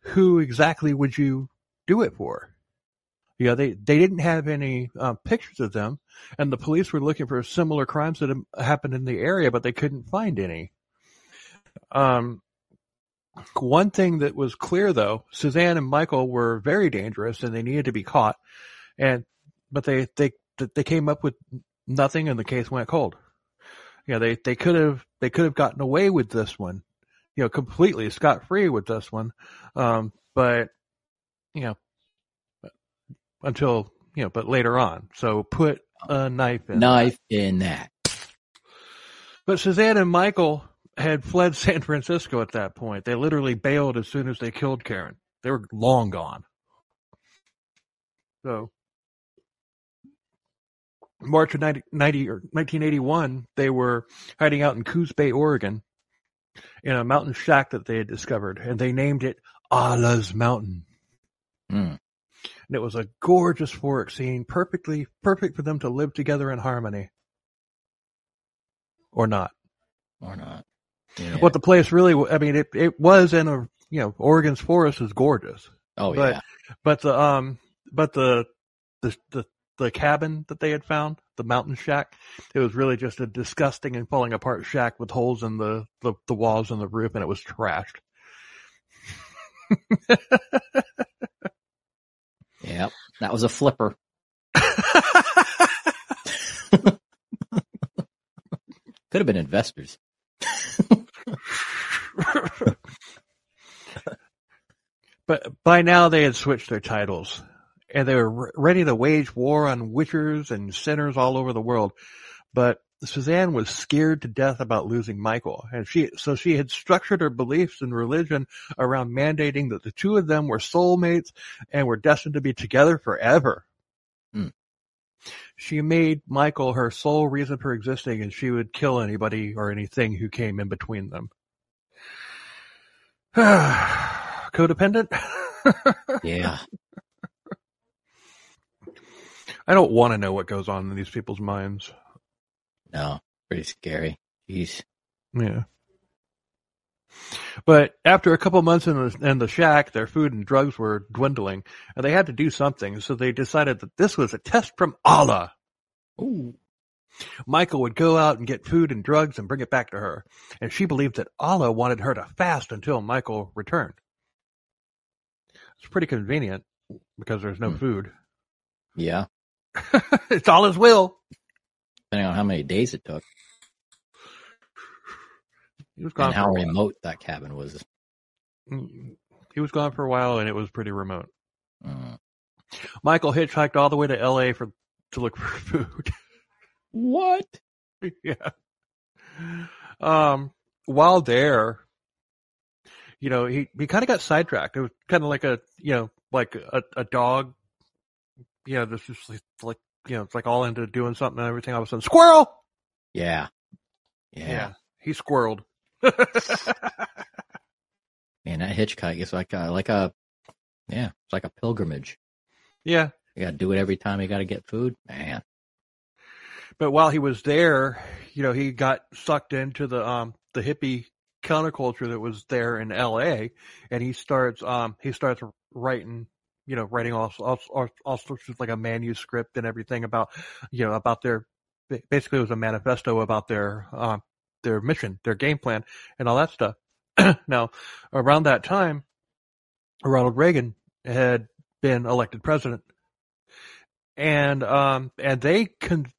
who exactly would you do it for? You know, they, they didn't have any uh, pictures of them and the police were looking for similar crimes that happened in the area, but they couldn't find any. Um, one thing that was clear though, Suzanne and Michael were very dangerous and they needed to be caught. And, but they, they, they came up with nothing and the case went cold. You know, they, they could have, they could have gotten away with this one you know, completely scot free with this one. Um, but, you know, until, you know, but later on. So put a knife in. Knife in that. But Suzanne and Michael had fled San Francisco at that point. They literally bailed as soon as they killed Karen. They were long gone. So, March of 90, 90 or 1981, they were hiding out in Coos Bay, Oregon, in a mountain shack that they had discovered, and they named it Allah's Mountain. Mm. And it was a gorgeous forest scene, perfectly perfect for them to live together in harmony. Or not. Or not. Yeah. What the place really, I mean, it, it was in a, you know, Oregon's forest is gorgeous, oh but- yeah. but the, um, but the, the, the, the cabin that they had found, the mountain shack, it was really just a disgusting and falling apart shack with holes in the, the, the walls and the roof and it was trashed. Yep. That was a flipper. Could have been investors. but by now they had switched their titles and they were re- ready to wage war on witchers and sinners all over the world. But Suzanne was scared to death about losing Michael and she, so she had structured her beliefs in religion around mandating that the two of them were soulmates and were destined to be together forever. Hmm. She made Michael her sole reason for existing and she would kill anybody or anything who came in between them. Codependent? Yeah. I don't want to know what goes on in these people's minds. No. Pretty scary. Jeez. Yeah. But after a couple months in the, in the shack, their food and drugs were dwindling, and they had to do something, so they decided that this was a test from Allah. Ooh. Michael would go out and get food and drugs and bring it back to her, and she believed that Allah wanted her to fast until Michael returned. It's pretty convenient because there's no Hmm. food. Yeah. it's Allah's will. Depending on how many days it took He was gone and how remote that cabin was. Mm, He was gone for a while, and it was pretty remote. Mm. Michael hitchhiked all the way to L.A. for to look for food. What? yeah. Um, while there, you know, he, he kind of got sidetracked. It was kind of like a, you know, like a, a dog, you know, this is like, you know, it's like all into doing something and everything. All of a sudden, squirrel! Yeah. Yeah. He squirreled. Man, that hitchhike is like a, like a, yeah, it's like a pilgrimage. yeah. You gotta do it every time you gotta get food. Man. But while he was there, you know, he got sucked into the, um, the hippie counterculture that was there in LA and he starts, um, he starts writing, you know, writing all, all, all, sorts of like a manuscript and everything about, you know, about their, basically it was a manifesto about their, um, their mission, their game plan and all that stuff. now, around that time, Ronald Reagan had been elected president and, um, and they con-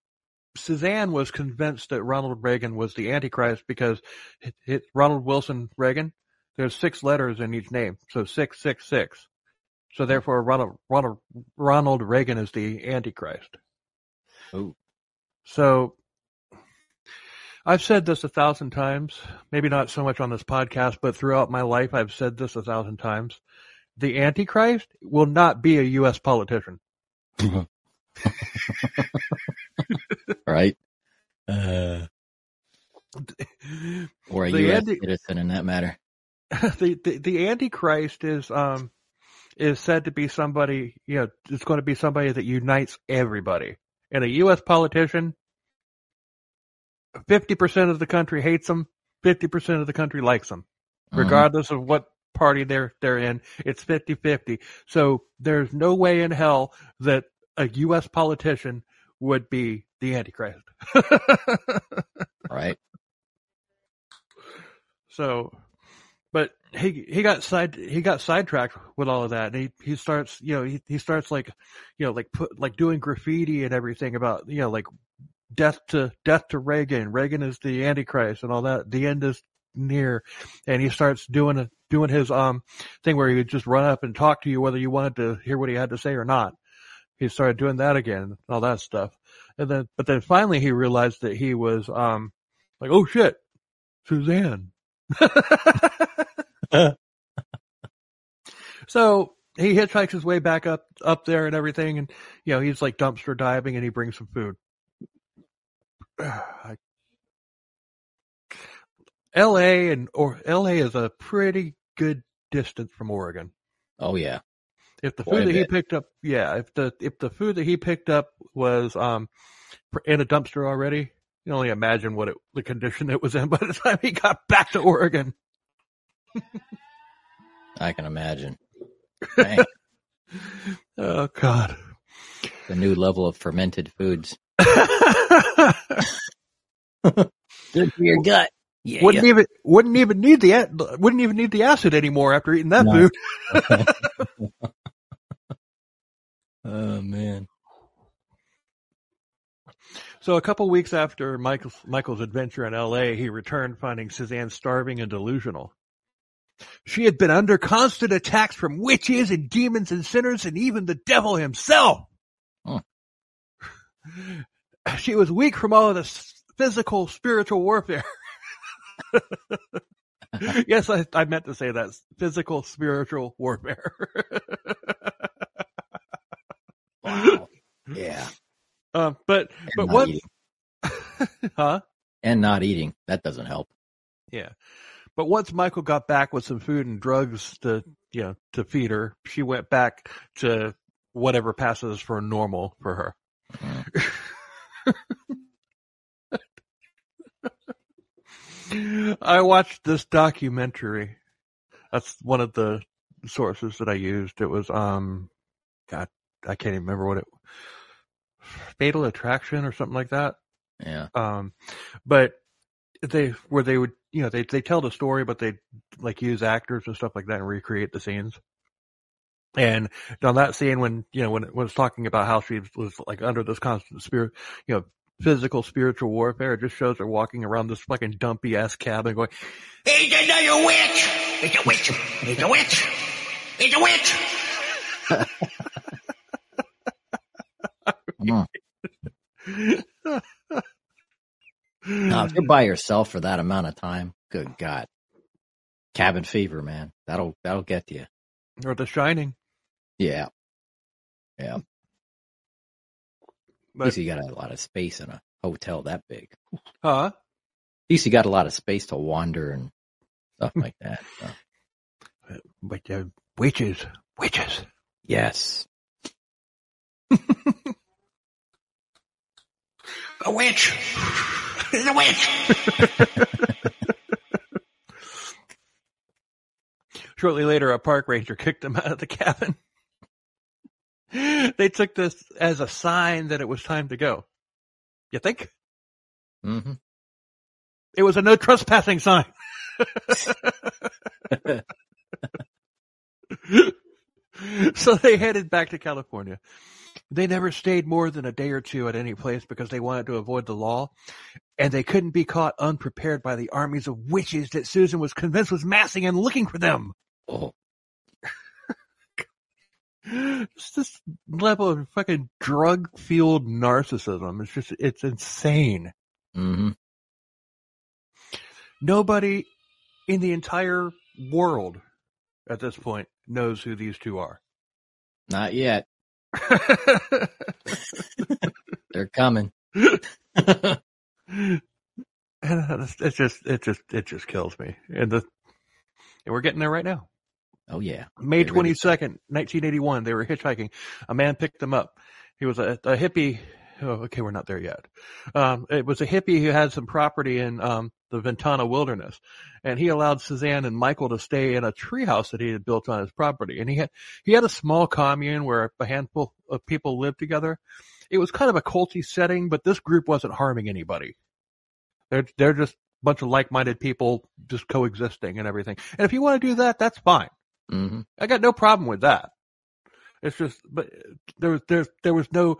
Suzanne was convinced that Ronald Reagan was the Antichrist because it, it, Ronald Wilson Reagan, there's six letters in each name, so six six six. So therefore, Ronald Ronald Ronald Reagan is the Antichrist. Oh. So I've said this a thousand times, maybe not so much on this podcast, but throughout my life, I've said this a thousand times. The Antichrist will not be a U.S. politician. right? Uh, or a The U.S. anti- citizen in that matter. the, the the Antichrist is um is said to be somebody you know it's going to be somebody that unites everybody. And a U.S. politician, fifty percent of the country hates them, fifty percent of the country likes them, Mhm. regardless of what party they're they're in. It's 50-50. So there's no way in hell that a U.S. politician would be the Antichrist. Right? So, but he he got side he got sidetracked with all of that. And he he starts you know he he starts like you know like put like doing graffiti and everything about you know like death to death to Reagan. Reagan is the Antichrist and all that. The end is near, and he starts doing a doing his um thing where he would just run up and talk to you whether you wanted to hear what he had to say or not. He started doing that again, all that stuff, and then but then finally he realized that he was um like oh shit, Suzanne. so he hitchhikes his way back up up there and everything, and you know he's like dumpster diving, and he brings some food. L.A. and or L.A. is a pretty good distance from Oregon. Oh yeah. If the Quite food that he picked up, yeah, if the if the food that he picked up was um in a dumpster already, can only imagine what it the condition it was in by the time he got back to Oregon. I can imagine. Oh God. the new level of fermented foods. Good for your gut. Yeah. wouldn't even wouldn't even need the wouldn't even need the acid anymore after eating that No. food. oh man. So a couple weeks after Michael's Michael's adventure in L.A., he returned finding Suzan starving and delusional. She had been under constant attacks from witches and demons and sinners and even the devil himself. Hmm. She was weak from all of this physical, spiritual warfare. yes, I, I meant to say that physical, spiritual warfare. Wow. Yeah. Uh, but And but what? Huh? And not eating. That doesn't help. Yeah. But once Michael got back with some food and drugs to, you know, to feed her, she went back to whatever passes for normal for her. I watched this documentary. That's one of the sources that I used. It was, um, God, I can't even remember what it, Fatal Attraction or something like that. Yeah. Um, but they where they would you know they they tell the story, but they like use actors and stuff like that and recreate the scenes. And on that scene, when you know when it was talking about how she was like under this constant spirit, you know, physical spiritual warfare, it just shows her walking around this fucking dumpy ass cabin, going, He's another witch! It's a witch! It's a witch! It's a witch! Mm. Now, if you're by yourself for that amount of time, good God. Cabin fever, man. That'll that'll get you. or The Shining. Yeah. Yeah. At But least you got a lot of space in a hotel that big. huh? At least you got a lot of space to wander and stuff like that. So, But uh, witches, witches. yes. A witch! It's a witch! Shortly later, a park ranger kicked him out of the cabin. they took this as a sign that it was time to go. You think? hmm It was a no trespassing sign. so they headed back to California. They never stayed more than a day or two at any place because they wanted to avoid the law, and they couldn't be caught unprepared by the armies of witches that Suzan was convinced was massing and looking for them. Oh, It's this level of fucking drug fueled narcissism. It's just, it's insane. hmm Nobody in the entire world at this point knows who these two are. Not yet. They're coming. and it's just, it just, it just kills me. And the, and we're getting there right now. Oh yeah. May 22nd, 1981, they were hitchhiking. A man picked them up. He was a, a hippie. Oh, okay, we're not there yet. Um, it was a hippie who had some property in, um, the Ventana wilderness and he allowed Suzan and Michael to stay in a treehouse that he had built on his property. And he had, he had a small commune where a handful of people lived together. It was kind of a culty setting, but this group wasn't harming anybody. They're, they're just a bunch of like-minded people just coexisting and everything. And if you want to do that, that's fine. hmm I got no problem with that. It's just, but there was there there was no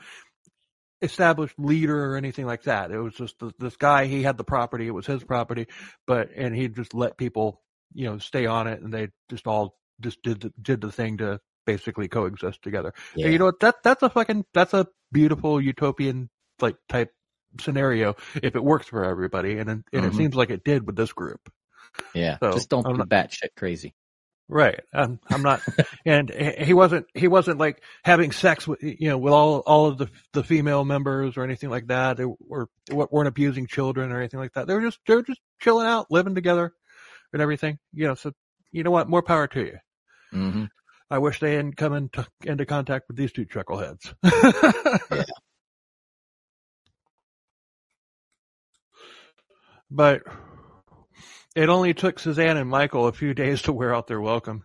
established leader or anything like that. It was just th- this guy. He had the property. It was his property, but and he just let people, you know, stay on it, and they just all just did the, did the thing to basically coexist together. And you know what? That that's a fucking that's a beautiful utopian like type scenario if it works for everybody, and and Mhm. it seems like it did with this group. Yeah. So, Just don't I'm be batshit crazy. Right. I'm, I'm not, and he wasn't, he wasn't like having sex with, you know, with all, all of the, the female members or anything like that. They were, weren't abusing children or anything like that. They were just, they were just chilling out, living together and everything. You know, so you know what? More power to you. hmm I wish they hadn't come into, into contact with these two chuckleheads. But it only took Suzan and Michael a few days to wear out their welcome.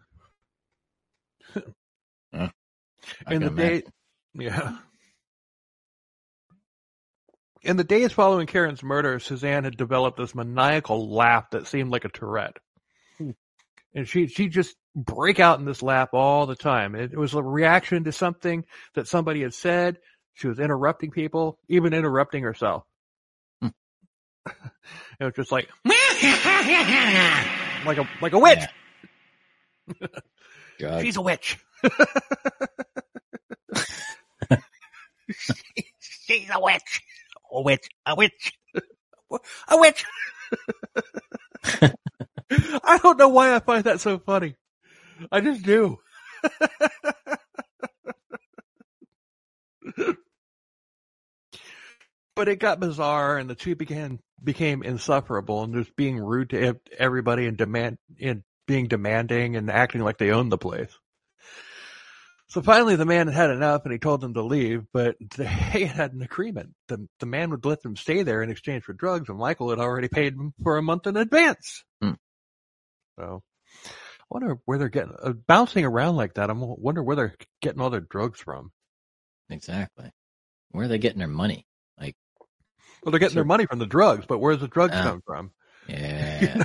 I in the day, yeah. In the days following Karen's murder, Suzan had developed this maniacal laugh that seemed like a Tourette. And she, she just break out in this laugh all the time. It, it was a reaction to something that somebody had said. She was interrupting people, even interrupting herself. Hmm. it was just like, like a, like a witch. God. She's a witch. She's a witch. A witch. A witch. A witch. I don't know why I find that so funny. I just do. but it got bizarre, and the two began became insufferable, and just being rude to everybody and demand and being demanding and acting like they owned the place. So finally, the man had had enough, and he told them to leave. But they had an agreement. the The man would let them stay there in exchange for drugs, and Michael had already paid them for a month in advance. Hmm. So, I wonder where they're getting uh, bouncing around like that. I wonder where they're getting all their drugs from. Exactly. Where are they getting their money? Well, they're getting their money from the drugs, but where's the drugs Ah. come from? yeah.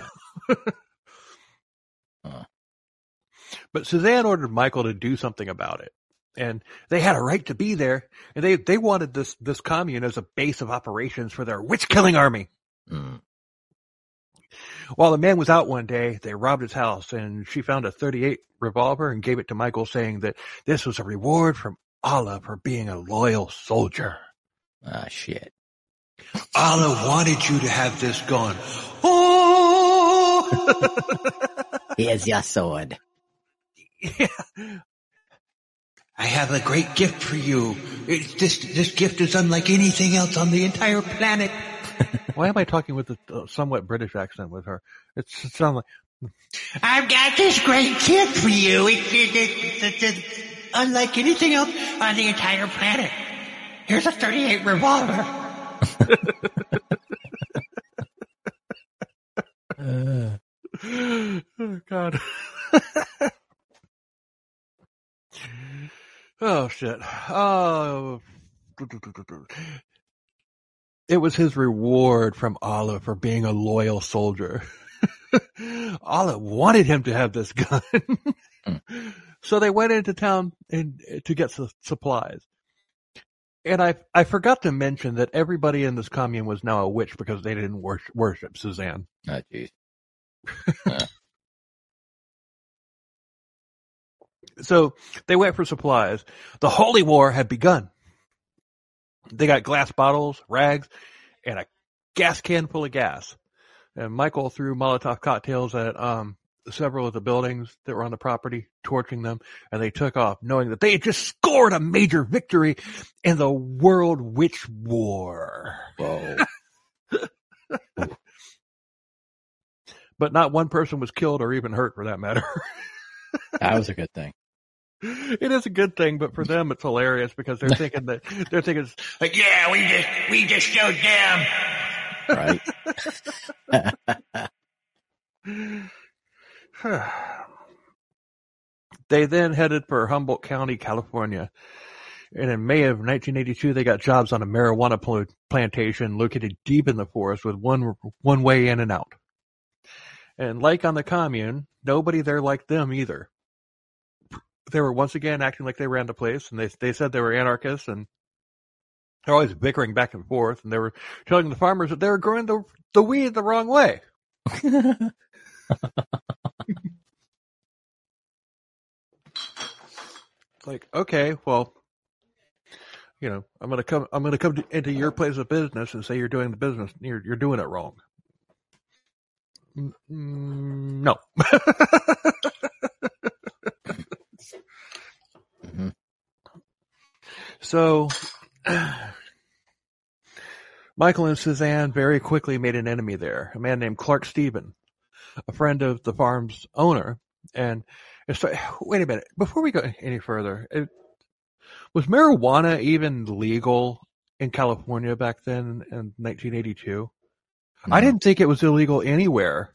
But Suzan ordered Michael to do something about it. And they had a right to be there. And they, they wanted this, this commune as a base of operations for their witch killing army. Mm. While the man was out one day, they robbed his house and she found a 38 revolver and gave it to Michael saying that this was a reward from Allah for being a loyal soldier. Ah, shit. Allah wanted you to have this gun. Oh! Here's your sword. yeah. I have a great gift for you. It's this this gift is unlike anything else on the entire planet. Why am I talking with a uh, somewhat British accent with her? It's, it sounds like, I've got this great gift for you. It's, it, it, it, it's unlike anything else on the entire planet. Here's a 38 revolver. Oh God. oh shit. Oh. It was his reward from Allah for being a loyal soldier. Allah wanted him to have this gun. Hmm. so they went into town and to get su- supplies. And I I forgot to mention that everybody in this commune was now a witch because they didn't worship, worship Suzan. Oh, jeez. So they went for supplies. The Holy War had begun. They got glass bottles, rags, and a gas can full of gas. And Michael threw Molotov cocktails at um, several of the buildings that were on the property, torching them, and they took off, knowing that they had just scored a major victory in the World Witch War. Whoa. But not one person was killed or even hurt, for that matter. That was a good thing. it is a good thing, but for them it's hilarious because they're thinking that they're thinking Like, yeah, we just, we just showed them. Right? they then headed for Humboldt County, California. And in May of 1982, they got jobs on a marijuana pl- plantation located deep in the forest with one, one way in and out. And like on the commune, nobody there liked them either. They were once again acting like they ran the place and they, they said they were anarchists and They're always bickering back and forth, and they were telling the farmers that they were growing the the weed the wrong way. like, okay, well, you know, I'm gonna come, I'm gonna come to, into your place of business and say you're doing the business, you're you're doing it wrong. Mm, no. Mhm. So, Michael and Suzan very quickly made an enemy there, a man named Clark Stephen, a friend of the farm's owner. And it's, wait a minute, before we go any further, it, was marijuana even legal in California back then in 1982? I didn't think it was illegal anywhere.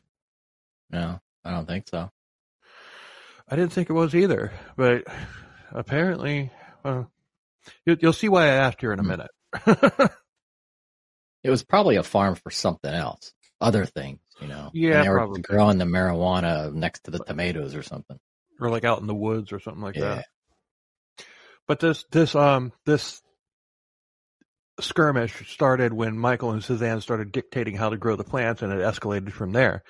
No, I don't think so. I didn't think it was either, but apparently, uh, you, you'll see why I asked here in a Hmm. minute. It was probably a farm for something else, other things, you know. Yeah, and they were probably. growing the marijuana next to the tomatoes or something. Or like out in the woods or something like Yeah. that. But this this um this skirmish started when Michael and Suzan started dictating how to grow the plants, and it escalated from there.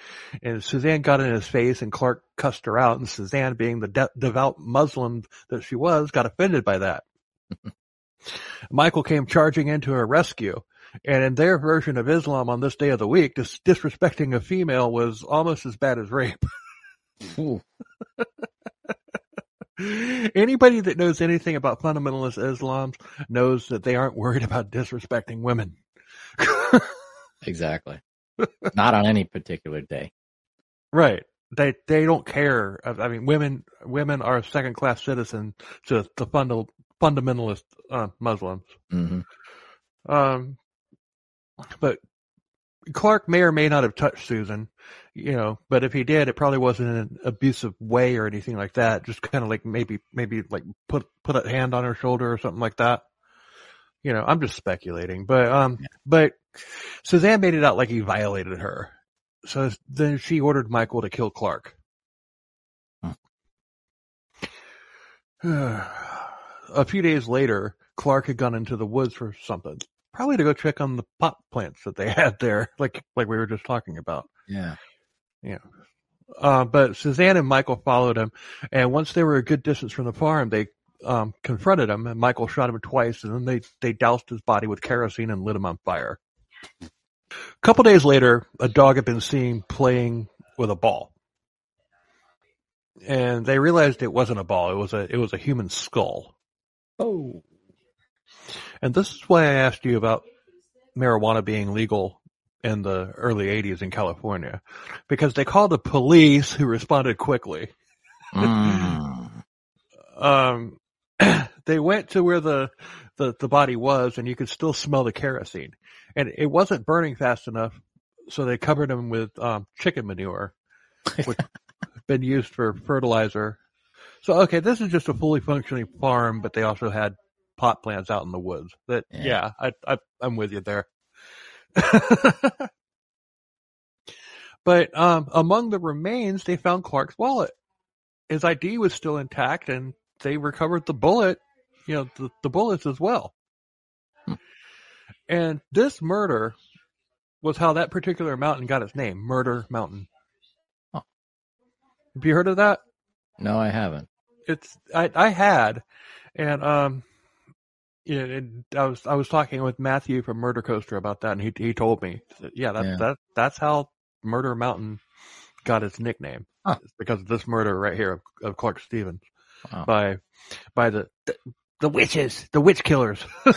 And Suzan got in his face, and Clark cussed her out, and Suzan, being the de- devout Muslim that she was, got offended by that. Michael came charging in to her rescue. And in their version of Islam on this day of the week, dis- disrespecting a female was almost as bad as rape. Anybody that knows anything about fundamentalist Islam knows that they aren't worried about disrespecting women. exactly. Not on any particular day. right. They they don't care. I mean, women women are second class citizens to the funda- fundamentalist uh, Muslims. hmm Um, but Clark may or may not have touched Suzan, you know, but if he did, it probably wasn't in an abusive way or anything like that. Just kind of like maybe, maybe like put, put a hand on her shoulder or something like that. You know, I'm just speculating, but, um, but Suzan made it out like he violated her. So then she ordered Michael to kill Clark. a few days later, Clark had gone into the woods for something, probably to go check on the pot plants that they had there, like like we were just talking about. Yeah. Uh, but Suzan and Michael followed him, and once they were a good distance from the farm, they um, confronted him, and Michael shot him twice, and then they they doused his body with kerosene and lit him on fire. A couple days later, a dog had been seen playing with a ball, and they realized it wasn't a ball; it was a it was a human skull. Oh. And this is why I asked you about marijuana being legal in the early 80s in California. Because they called the police who responded quickly. Mm. Um, they went to where the, the, the body was and you could still smell the kerosene. And it wasn't burning fast enough, so they covered him with um, chicken manure, which had been used for fertilizer. So, okay, this is just a fully functioning farm, but they also had pot plants out in the woods. That, Yeah. yeah, I, I, I'm with you there. but um, among the remains, they found Clark's wallet. His ID was still intact, and they recovered the bullet, you know, the, the bullets as well. Hmm. And this murder was how that particular mountain got its name, Murder Mountain. Huh. Have you heard of that? No, I haven't. It's I I had, and um, yeah, and I was I was talking with Matthew from Murder Coaster about that, and he he told me, yeah, that Yeah. that that's how Murder Mountain got its nickname. Huh. It's because of this murder right here of, of Clark Stephens Wow. by by the, the the witches, the witch killers.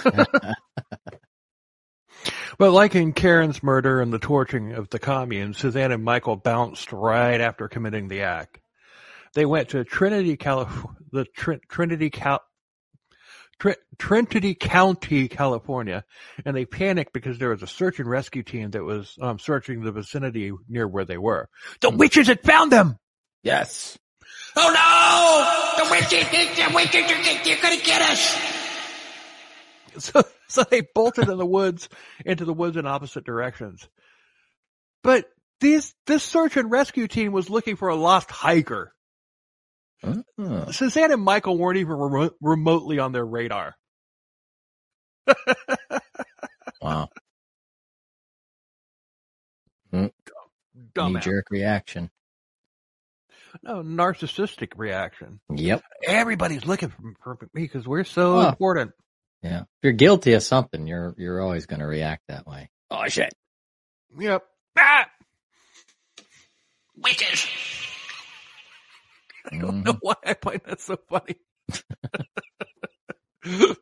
But like in Karen's murder and the torching of the commune, Suzan and Michael bounced right after committing the act. They went to Trinity, Calif- the Trin- Trinity, Cal- Tr- Trinity County, California, and they panicked because there was a search and rescue team that was um, searching the vicinity near where they were. The witches had found them. yes. Oh no! The witches, the witches, are, they're gonna get us! So, so they bolted in the woods into the woods in opposite directions. But these, this search and rescue team was looking for a lost hiker. Ah. Uh-huh. Suzan and Michael weren't even remo- remotely on their radar. wow. Hmm. Dumb, Knee jerk reaction. No, narcissistic reaction. Yep. Everybody's looking for me because we're so important. Yeah. If you're guilty of something, you're you're always going to react that way. Oh shit. Yep. Ah! Witches. I don't know why I find that so funny.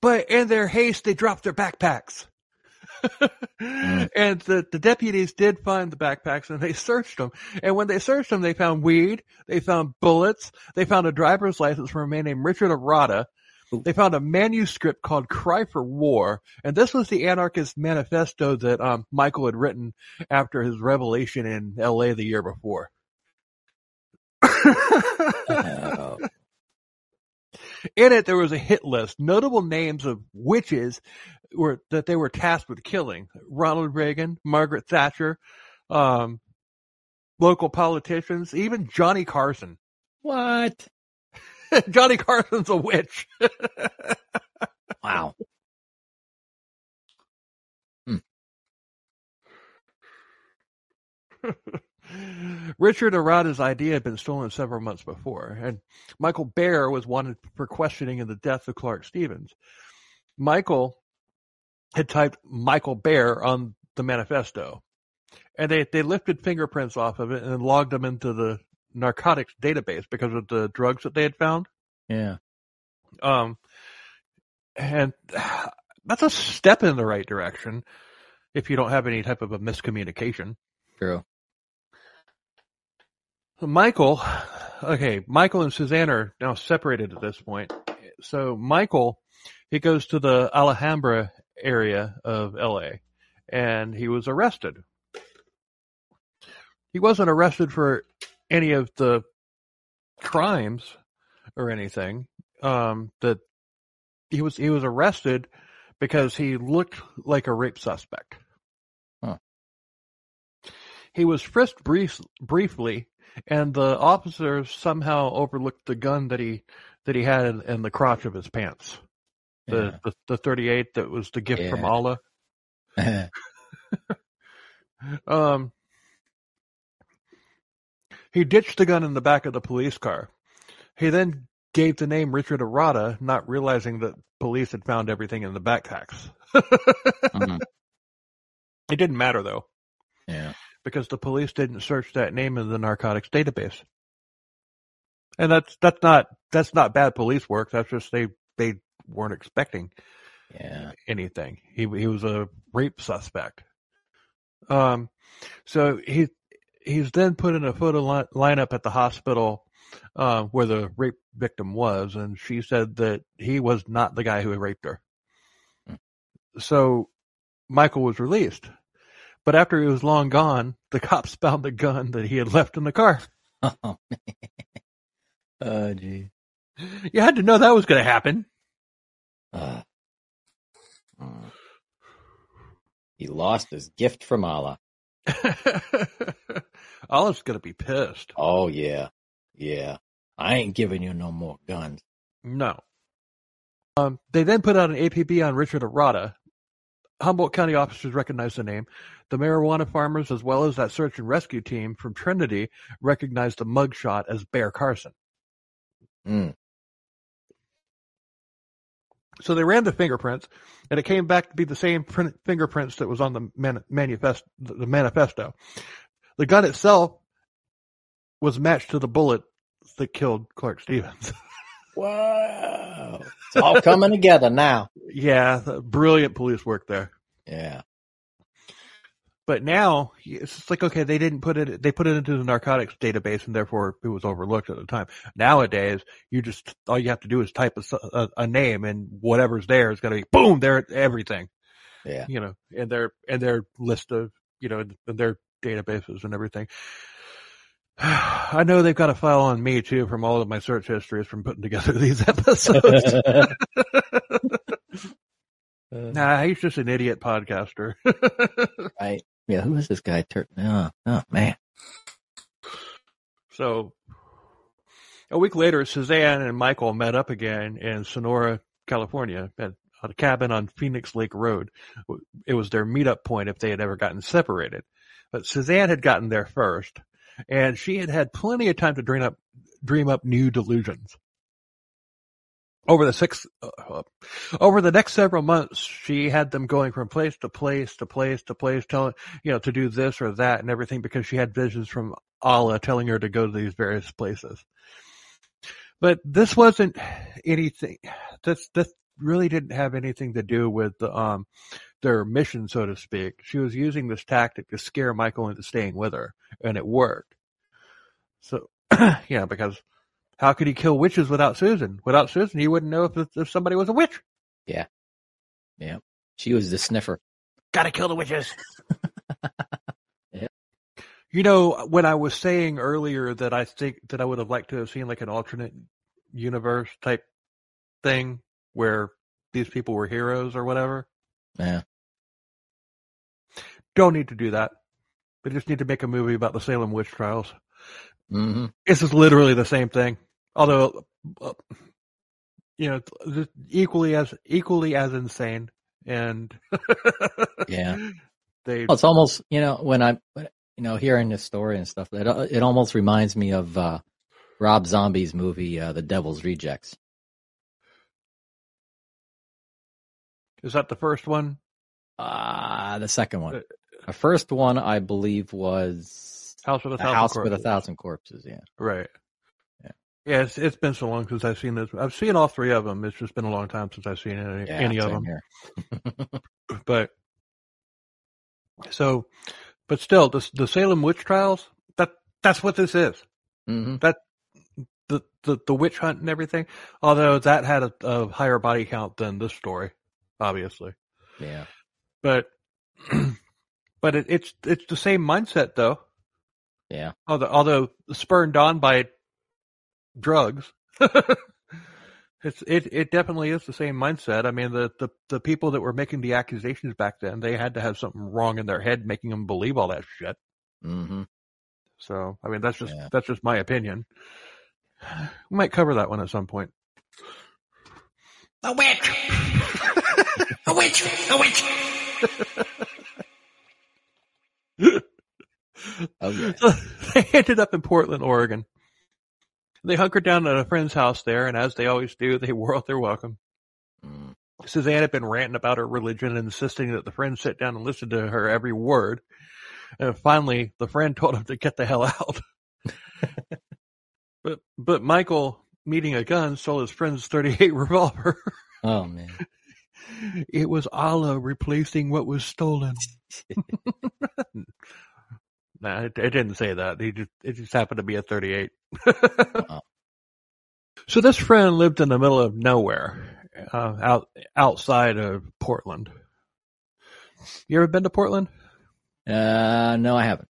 but in their haste, they dropped their backpacks. And the, the deputies did find the backpacks and they searched them. And when they searched them, they found weed, they found bullets, they found a driver's license from a man named Richard Arata. They found a manuscript called Cry for War. And this was the anarchist manifesto that um, Michael had written after his revelation in LA the year before. In it, there was a hit list, notable names of witches were that they were tasked with killing: Ronald Reagan, Margaret Thatcher, um, local politicians, even Johnny Carson. what? Johnny Carson's a witch. Wow. Richard Arata's idea had been stolen several months before, and Michael Bear was wanted for questioning in the death of Clark Stephens. Michael had typed Michael Bear on the manifesto, and they, they lifted fingerprints off of it and logged them into the narcotics database because of the drugs that they had found. Yeah. Um, and that's a step in the right direction if you don't have any type of a miscommunication. True. Michael, okay, Michael and Suzan are now separated at this point. So Michael, he goes to the Alhambra area of LA and he was arrested. He wasn't arrested for any of the crimes or anything. Um, that he was, he was arrested because he looked like a rape suspect. Huh. He was frisked brief, briefly and the officer somehow overlooked the gun that he that he had in, in the crotch of his pants. The, the the 38 that was the gift from Allah. Um, he ditched the gun in the back of the police car. He then gave the name Richard Arata, not realizing that police had found everything in the backpacks. Mhm. It didn't matter though, Yeah. Because the police didn't search that name in the narcotics database. And that's that's not that's not bad police work. That's just they they weren't expecting Yeah. anything. He he was a rape suspect. Um, so he he's then put in a photo li- lineup at the hospital uh, where the rape victim was, and she said that he was not the guy who raped her. Hmm. So Michael was released, but after he was long gone, the cops found the gun that he had left in the car. Oh, man. Oh, gee. You had to know that was going to happen. Uh, mm. He lost his gift from Allah. Olive's going to be pissed. Oh, yeah. Yeah. I ain't giving you no more guns. No. Um, they then put out an APB on Richard Arata. Humboldt County officers recognized the name. The marijuana farmers, as well as that search and rescue team from Trinity, recognized the mugshot as Bear Carson. Mm. So they ran the fingerprints, and it came back to be the same print, fingerprints that was on the man, manifest, the manifesto. The gun itself was matched to the bullet that killed Clark Stephens. Wow. It's all coming together now. yeah, brilliant police work there. Yeah. But now it's just like okay, they didn't put it. They put it into the narcotics database, and therefore it was overlooked at the time. Nowadays, you just all you have to do is type a name, and whatever's there is going to be boom. There, everything. Yeah. You know, and their and their list of you know and their databases and everything. I know they've got a file on me too from all of my search histories from putting together these episodes. nah, he's just an idiot podcaster. right. Yeah. Who is this guy? Tur- oh, oh, man. So a week later, Suzan and Michael met up again in Sonora, California, at a cabin on Phoenix Lake Road. It was their meetup point if they had ever gotten separated. but Suzan had gotten there first, and she had had plenty of time to dream up dream up new delusions. Over the six, uh, over the next several months, she had them going from place to place to place to place, telling you know to do this or that and everything because she had visions from Allah telling her to go to these various places. But this wasn't anything. This this really didn't have anything to do with the, um their mission, so to speak. She was using this tactic to scare Michael into staying with her, and it worked. So, yeah, because how could he kill witches without Suzan? Without Suzan, he wouldn't know if, if somebody was a witch. Yeah. Yeah. She was the sniffer. Gotta kill the witches. You know, when I was saying earlier that I think that I would have liked to have seen like an alternate universe type thing where these people were heroes or whatever, Yeah. don't need to do that. They just need to make a movie about the Salem witch trials. hmm This is literally the same thing, although, uh, you know, it's equally as equally as insane. And Yeah. they Well, it's almost you know when I'm you know hearing this story and stuff. It it almost reminds me of uh, Rob Zombie's movie, uh, The Devil's Rejects. Is that the first one? Uh, the second one. Uh, The first one, I believe, was House with a Thousand House with a Corpses. Thousand Corpses. Yeah. Right. Yeah. Yeah, it's it's been so long since I've seen this. I've seen all three of them. It's just been a long time since I've seen any, Yeah. any of them. But so, but still, the the Salem witch trials. That that's what this is. hmm The the the witch hunt and everything. Although that had a, a higher body count than this story, obviously. Yeah. But but it, it's it's the same mindset though. Yeah. Although although spurned on by drugs. it's it it definitely is the same mindset. I mean the, the the people that were making the accusations back then, they had to have something wrong in their head making them believe all that shit. hmm So I mean that's just Yeah. that's just my opinion. We might cover that one at some point. A witch! a witch! A witch! Oh yeah. So they ended up in Portland, Oregon. They hunkered down at a friend's house there, and as they always do, they wore out their welcome. Mm. Suzan had been ranting about her religion and insisting that the friend sit down and listen to her every word. And finally, the friend told him to get the hell out. but but Michael, meeting a gun, stole his friend's 38 revolver. Oh man. It was Allah replacing what was stolen. nah, it, it didn't say that. He just it just happened to be a 38. So this friend lived in the middle of nowhere, uh, out outside of Portland. You ever been to Portland? Uh, no, I haven't.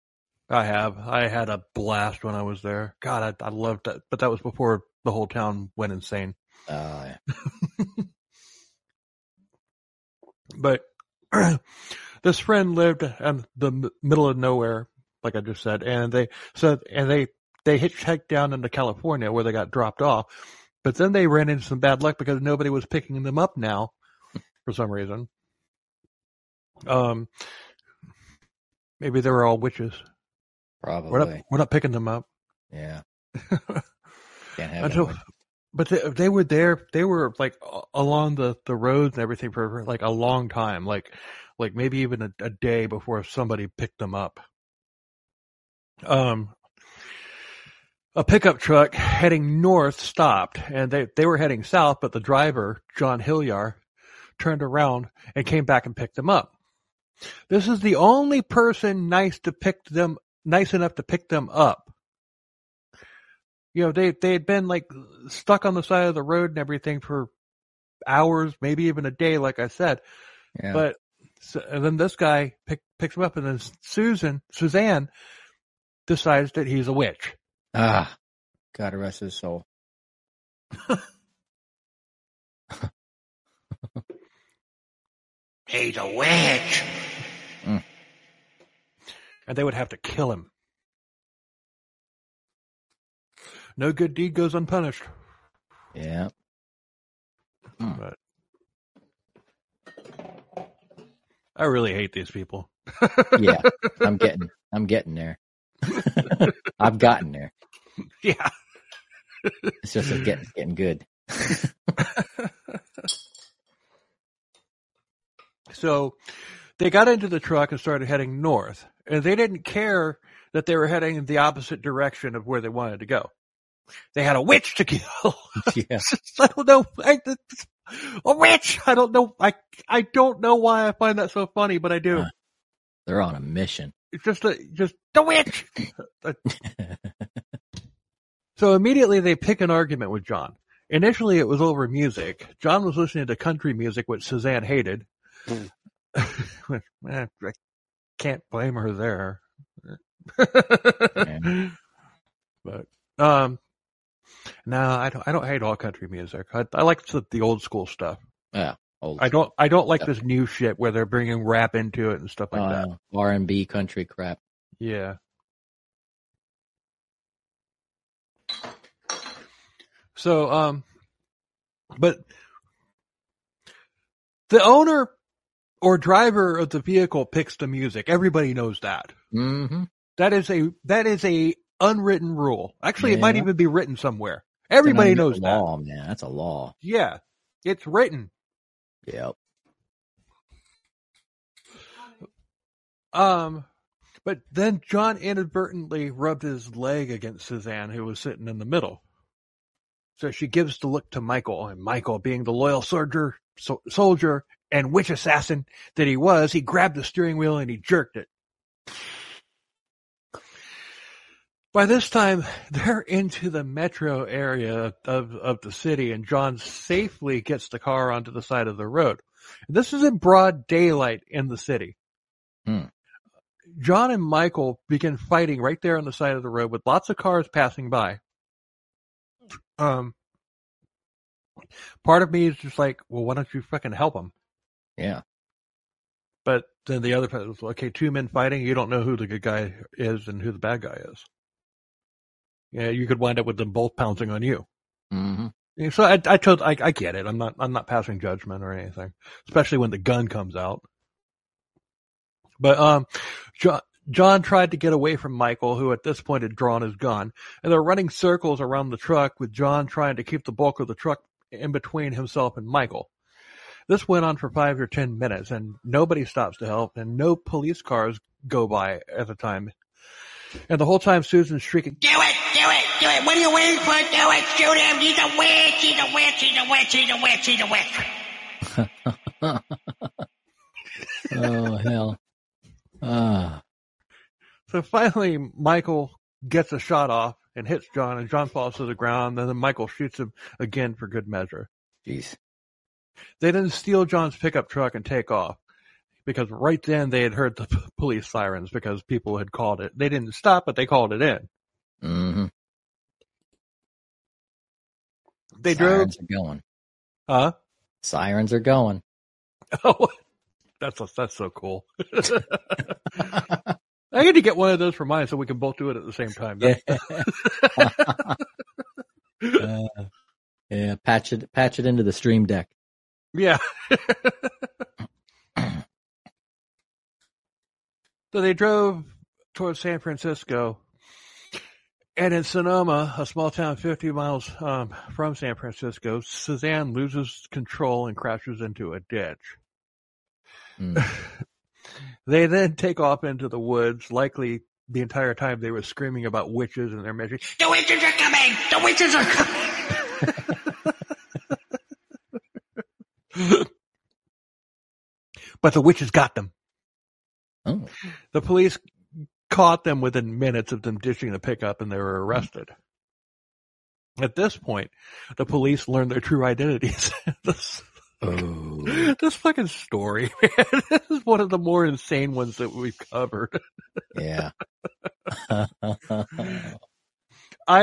I have. I had a blast when I was there. God, I, I loved that. But that was before the whole town went insane. Uh, But this friend lived in the middle of nowhere, like I just said, and they so and they they hitchhiked down into California where they got dropped off. But then they ran into some bad luck because nobody was picking them up now for some reason. Um, maybe they were all witches. probably. We're not we're not picking them up. Yeah. Can't have Until. But they, they were there. They were like along the the roads and everything for like a long time, like like maybe even a, a day before somebody picked them up. Um, a pickup truck heading north stopped, and they they were heading south, but the driver John Hellyar turned around and came back and picked them up. This is the only person nice to pick them, nice enough to pick them up you know, they they had been like stuck on the side of the road and everything for hours, maybe even a day, like I said. Yeah. But so, and then this guy pick, picks him up, and then Suzan Suzan decides that he's a witch. ah, God rest his soul. He's a witch! and they would have to kill him. No good deed goes unpunished. Yeah. Hmm. But I really hate these people. Yeah, I'm getting, I'm getting there. I've gotten there. Yeah. It's just it's getting getting good. So they got into the truck and started heading north, and they didn't care that they were heading in the opposite direction of where they wanted to go. They had a witch to kill. Yeah. I don't know. I, a witch. I don't know. I I don't know why I find that so funny, but I do. Uh. They're on a mission. It's just a just the witch. so immediately they pick an argument with John. Initially, it was over music. John was listening to country music, which Suzan hated. Which, eh, I can't blame her there. but um, no, I don't. I don't hate all country music. I, I like the, the old school stuff. Yeah. Old I don't. I don't like this new shit where they're bringing rap into it and stuff like that. uh, R and B country crap. Yeah. So, um, but the owner or driver of the vehicle picks the music. Everybody knows that. Mm-hmm. That is a that is a unwritten rule. Actually, it might even be written somewhere. Everybody knows that. law, man. That's a law. Yeah, it's written. Yep. Um, but then John inadvertently rubbed his leg against Suzan, who was sitting in the middle. So she gives the look to Michael, and Michael, being the loyal soldier, so, soldier and witch assassin that he was, he grabbed the steering wheel and he jerked it. By this time, they're into the metro area of, of the city, and John safely gets the car onto the side of the road. This is in broad daylight in the city. Hmm. John and Michael begin fighting right there on the side of the road with lots of cars passing by. Um, part of me is just like, well, why don't you fucking help them? Yeah. But then the other part is, okay, two men fighting, you don't know who the good guy is and who the bad guy is. Yeah, you could wind up with them both pouncing on you. Mm-hmm. So I, I told, I, I get it. I'm not, I'm not passing judgment or anything, especially when the gun comes out. But um, John, John tried to get away from Michael, who at this point had drawn his gun, and they're running circles around the truck with John trying to keep the bulk of the truck in between himself and Michael. This went on for five or ten minutes, and nobody stops to help, and no police cars go by at the time. And the whole time, Suzan's shrieking, Do it! Do it! Do it! What are you waiting for? Do it! Shoot him! He's a witch! He's a witch! He's a witch! He's a witch! He's a witch! Oh hell. Ah. So finally, Michael gets a shot off and hits John, and John falls to the ground. Then Michael shoots him again for good measure. Jeez. They then steal John's pickup truck and take off because right then they had heard the p- police sirens because people had called it. They didn't stop, but they called it in. Mm-hmm. They Sirens are going. huh? Sirens are going. Oh, that's that's so cool. I need to get one of those for mine so we can both do it at the same time. Yeah. uh, yeah. Patch it. Patch it into the stream deck. Yeah. So they drove towards San Francisco. And in Sonoma, a small town 50 miles um, from San Francisco, Suzan loses control and crashes into a ditch. Mm. They then take off into the woods, likely the entire time they were screaming about witches and their magic. The witches are coming! The witches are coming! But the witches got them. Oh. The police caught them within minutes of them ditching the pickup and they were arrested. At this point, the police learned their true identities. this, Oh. this fucking story, man. This is one of the more insane ones that we've covered. Yeah. I,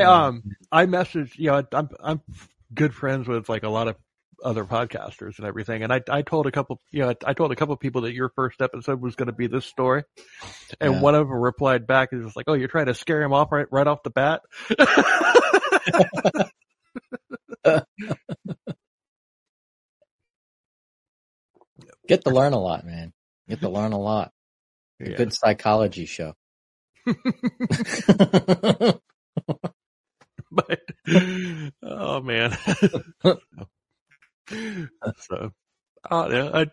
Oh. um, I messaged, you know, I'm, I'm good friends with like a lot of other podcasters and everything. And I, I told a couple, you know, I told a couple people that your first episode was going to be this story. And Yeah. one of them replied back and was like, Oh, you're trying to scare him off right, right off the bat. Get to learn a lot, man. Get to learn a lot. A Yeah. good psychology show. but oh man. so, oh yeah, I,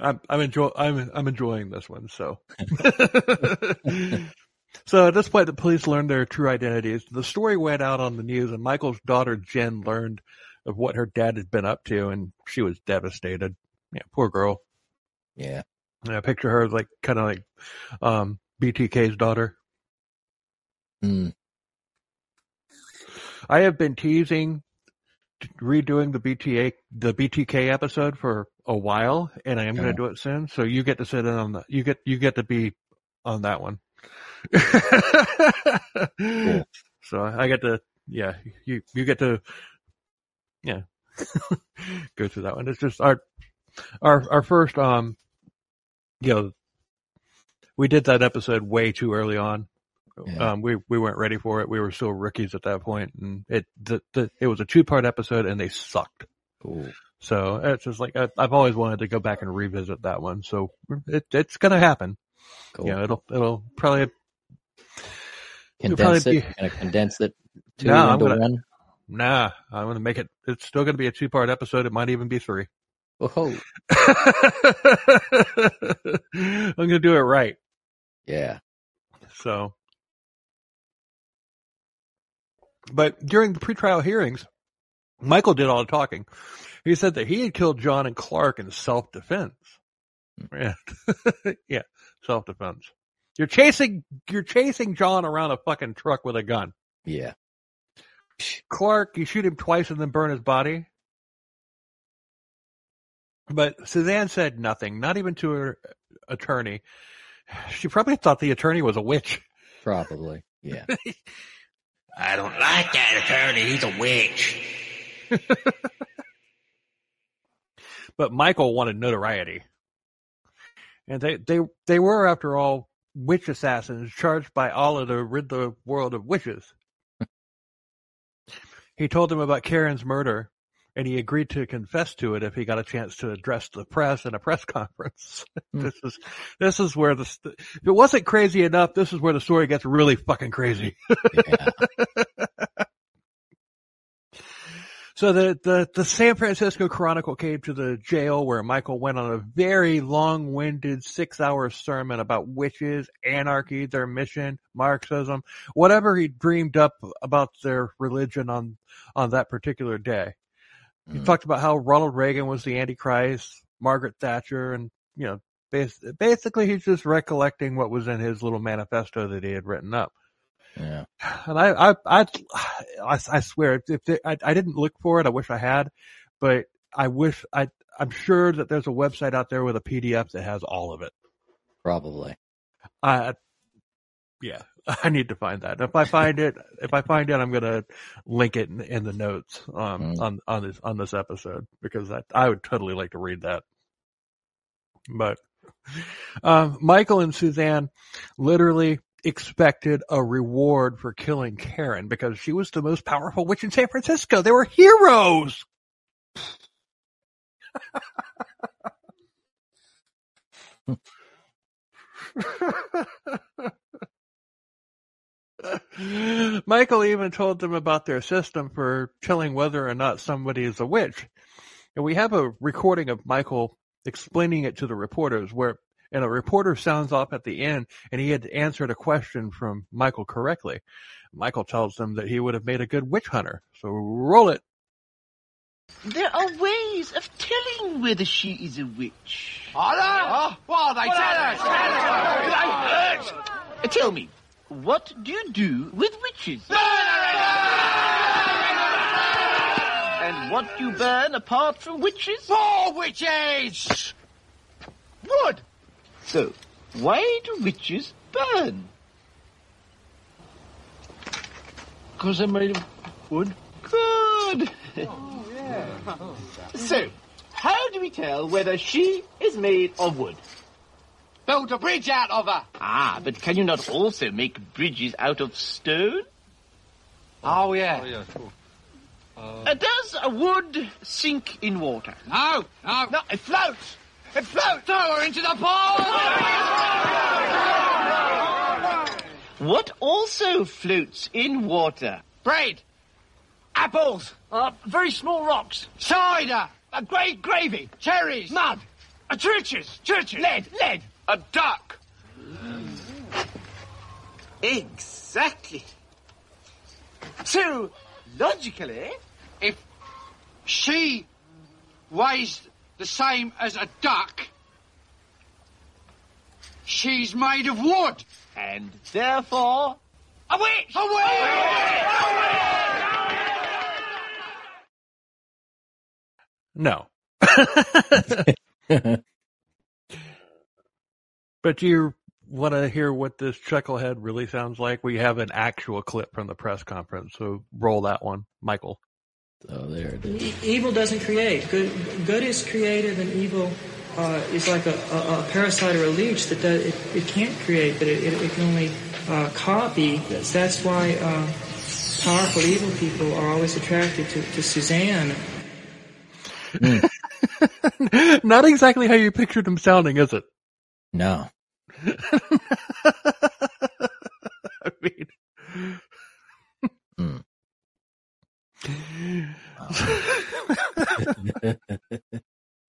I'm I'm enjoy I'm I'm enjoying this one. So, so at this point, the police learned their true identities. The story went out on the news, and Michael's daughter Jen learned of what her dad had been up to, and she was devastated. Yeah, poor girl. yeah. And I picture her like kind of like um BTK's daughter. Mm. I have been teasing redoing the BTA the BTK episode for a while, and I am going to do it soon. So you get to sit in on the you get you get to be on that one. So I get to yeah you you get to yeah go through that one. It's just our our our first um you know we did that episode way too early on. Yeah. Um, we we weren't ready for it. We were still rookies at that point, and it the, the it was a two part episode, and they sucked. Ooh. So it's just like I, I've always wanted to go back and revisit that one. So it it's gonna happen. Cool. Yeah, it'll it'll probably it'll condense probably it. be- Gonna condense it No, I'm gonna- one. nah. I'm gonna make it. It's still gonna be a two part episode. It might even be three. Whoa. I'm gonna do it right. Yeah. So, but during the pretrial hearings, Michael did all the talking. He said that he had killed John and Clark in self defense. Yeah, yeah, self defense. You're chasing, you're chasing John around a fucking truck with a gun. Yeah. Clark, you shoot him twice and then burn his body. But Suzanne said nothing, not even to her attorney. She probably thought the attorney was a witch. Probably. Yeah. I don't like that attorney. He's a witch. but Michael wanted notoriety. And they, they, they were, after all, witch assassins charged by Allah to rid the world of witches. he told them about Karen's murder, and he agreed to confess to it if he got a chance to address the press in a press conference. Hmm. this is, this is where the, if it wasn't crazy enough, this is where the story gets really fucking crazy. Yeah. So the, the, the San Francisco Chronicle came to the jail where Michael went on a very long-winded six-hour sermon about witches, anarchy, their mission, Marxism, whatever he dreamed up about their religion on, on that particular day. He Mm. talked about how Ronald Reagan was the Antichrist, Margaret Thatcher, and, you know, bas- basically he's just recollecting what was in his little manifesto that he had written up. Yeah. And I, I, I, I, I swear, if there, I, I didn't look for it, I wish I had, but I wish I, I'm sure that there's a website out there with a PDF that has all of it. Probably. I, yeah, I need to find that. If I find it, if I find it, I'm gonna link it in, in the notes um, Mm. on on this on this episode because I I would totally like to read that. But um, Michael and Suzanne literally expected a reward for killing Karen because she was the most powerful witch in San Francisco. They were heroes. Michael even told them about their system for telling whether or not somebody is a witch. And we have a recording of Michael explaining it to the reporters where and a reporter sounds off at the end and he had answered a question from Michael correctly. Michael tells them that he would have made a good witch hunter. So roll it. There are ways of telling whether she is a witch. Oh, what are they? Tell us! Tell us! Tell me, what do you do with witches? And what do you burn apart from witches? More witches! Wood! So, why do witches burn? Because they're made of wood. Good. Oh, yeah. so, how do we tell whether she is made of wood? Build a bridge out of her. Ah, but can you not also make bridges out of stone? Oh, yeah. Uh, does a wood sink in water? No, no. No, it floats. It floats! Throw her into the pool! What also floats in water? Bread! Apples! Uh, very small rocks. Cider! A great gravy! Cherries! Mud. Uh, churches. Churches. Lead! Lead! A duck! Exactly. So, logically, If she weighs the same as a duck, she's made of wood. and therefore, A witch! A witch! No. but do you want to hear what this chucklehead really sounds like? We have an actual clip from the press conference, so roll that one, Michael. So there it is. E- evil doesn't create. Good, good is creative, and evil uh, is like a, a, a parasite or a leech that does, it, it can't create, but it, it, it can only uh, copy. That's, that's why uh, powerful evil people are always attracted to, to Suzanne. Not exactly how you pictured him sounding, is it? No. I mean, Hmm.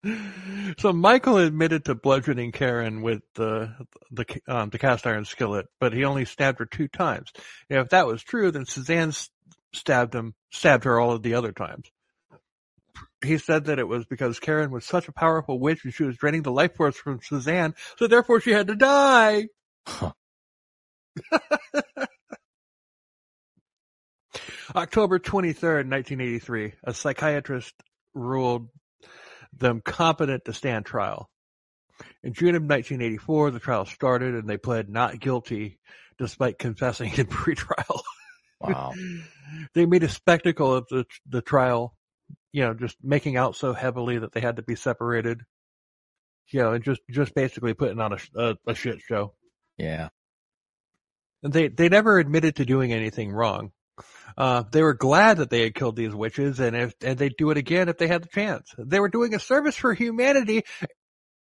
so Michael admitted to bludgeoning Karen with the the um, the cast iron skillet, but he only stabbed her two times. if that was true, then Suzanne stabbed him stabbed her all of the other times. He said that it was because Karen was such a powerful witch and she was draining the life force from Suzanne, so therefore she had to die. Huh. October 23rd, 1983, a psychiatrist ruled them competent to stand trial. In June of 1984, the trial started and they pled not guilty despite confessing in pretrial. Wow. they made a spectacle of the, the trial, you know, just making out so heavily that they had to be separated. You know, and just, just basically putting on a, a, a shit show. Yeah. And they they never admitted to doing anything wrong. Uh, they were glad that they had killed these witches, and if and they'd do it again if they had the chance. They were doing a service for humanity,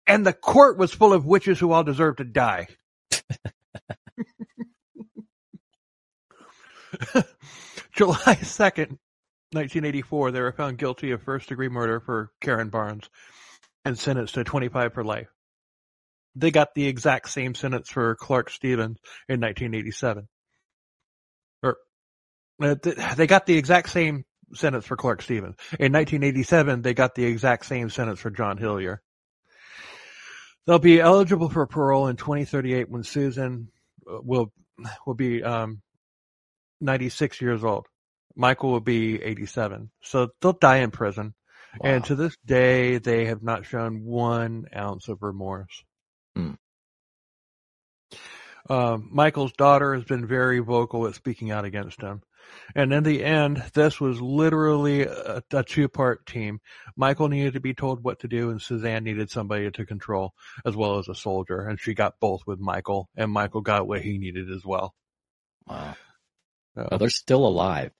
and the court was full of witches who all deserved to die. July second, nineteen eighty four, they were found guilty of first degree murder for Karen Barnes, and sentenced to twenty five for life. They got the exact same sentence for Clark Stephens in 1987. Or uh, they got the exact same sentence for Clark Stephens. In 1987, they got the exact same sentence for John Hellyar. They'll be eligible for parole in 2038 when Suzan uh, will will be um, 96 years old. Michael will be 87. So they'll die in prison. And to this day, they have not shown one ounce of remorse. Hmm. Um, Michael's daughter has been very vocal at speaking out against him. And in the end, this was literally a, a two-part team. Michael needed to be told what to do, and Suzanne needed somebody to control, as well as a soldier. And she got both with Michael, and Michael got what he needed as well. Wow. So Oh, they're still alive.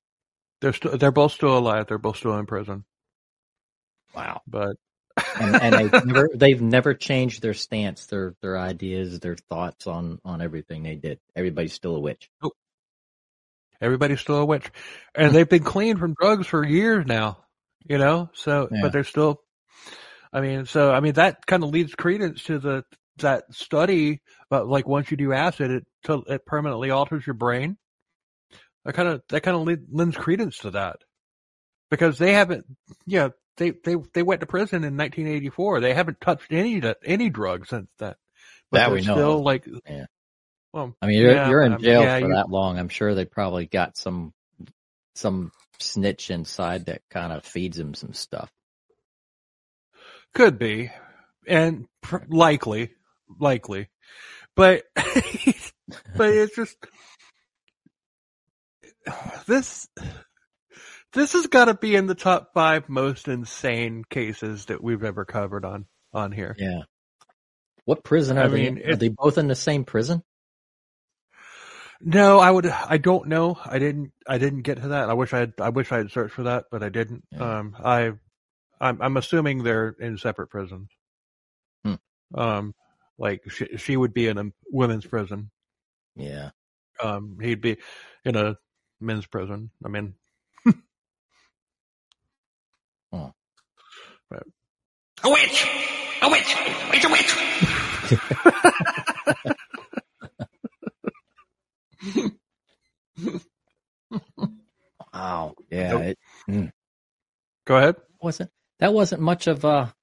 They're st- they're both still alive. They're both still in prison. Wow. But And, and they've never they've never changed their stance, their their ideas, their thoughts on on everything they did. Everybody's still a witch. Oh. everybody's still a witch, and they've been clean from drugs for years now. You know, so Yeah. but they're still. I mean, so I mean that kind of leads credence to the that study about like once you do acid, it it permanently alters your brain. That kind of that kind of lends credence to that because they haven't. Yeah, they they they went to prison in 1984. They haven't touched any any drugs since then. But That we know Still like Yeah. Well, I mean, you're, yeah, you're in jail yeah, for you- that long. I'm sure they probably got some some snitch inside that kind of feeds him some stuff. Could be, and pr- likely, likely, but but it's just this. This has got to be in the top five most insane cases that we've ever covered on on here. Yeah. What prison are I they? mean, in? Are they both in the same prison? No, I would. I don't know. I didn't. I didn't get to that. I wish I. had I wish I had searched for that, but I didn't. Yeah. Um, I. I'm, I'm assuming they're in separate prisons. Hmm. Um, like she, she would be in a women's prison. Yeah. Um, he'd be in a men's prison. I mean, Oh. but A witch! A witch! It's a witch! Wow. Yeah. Nope. It, mm. go ahead. wasn't that wasn't much of a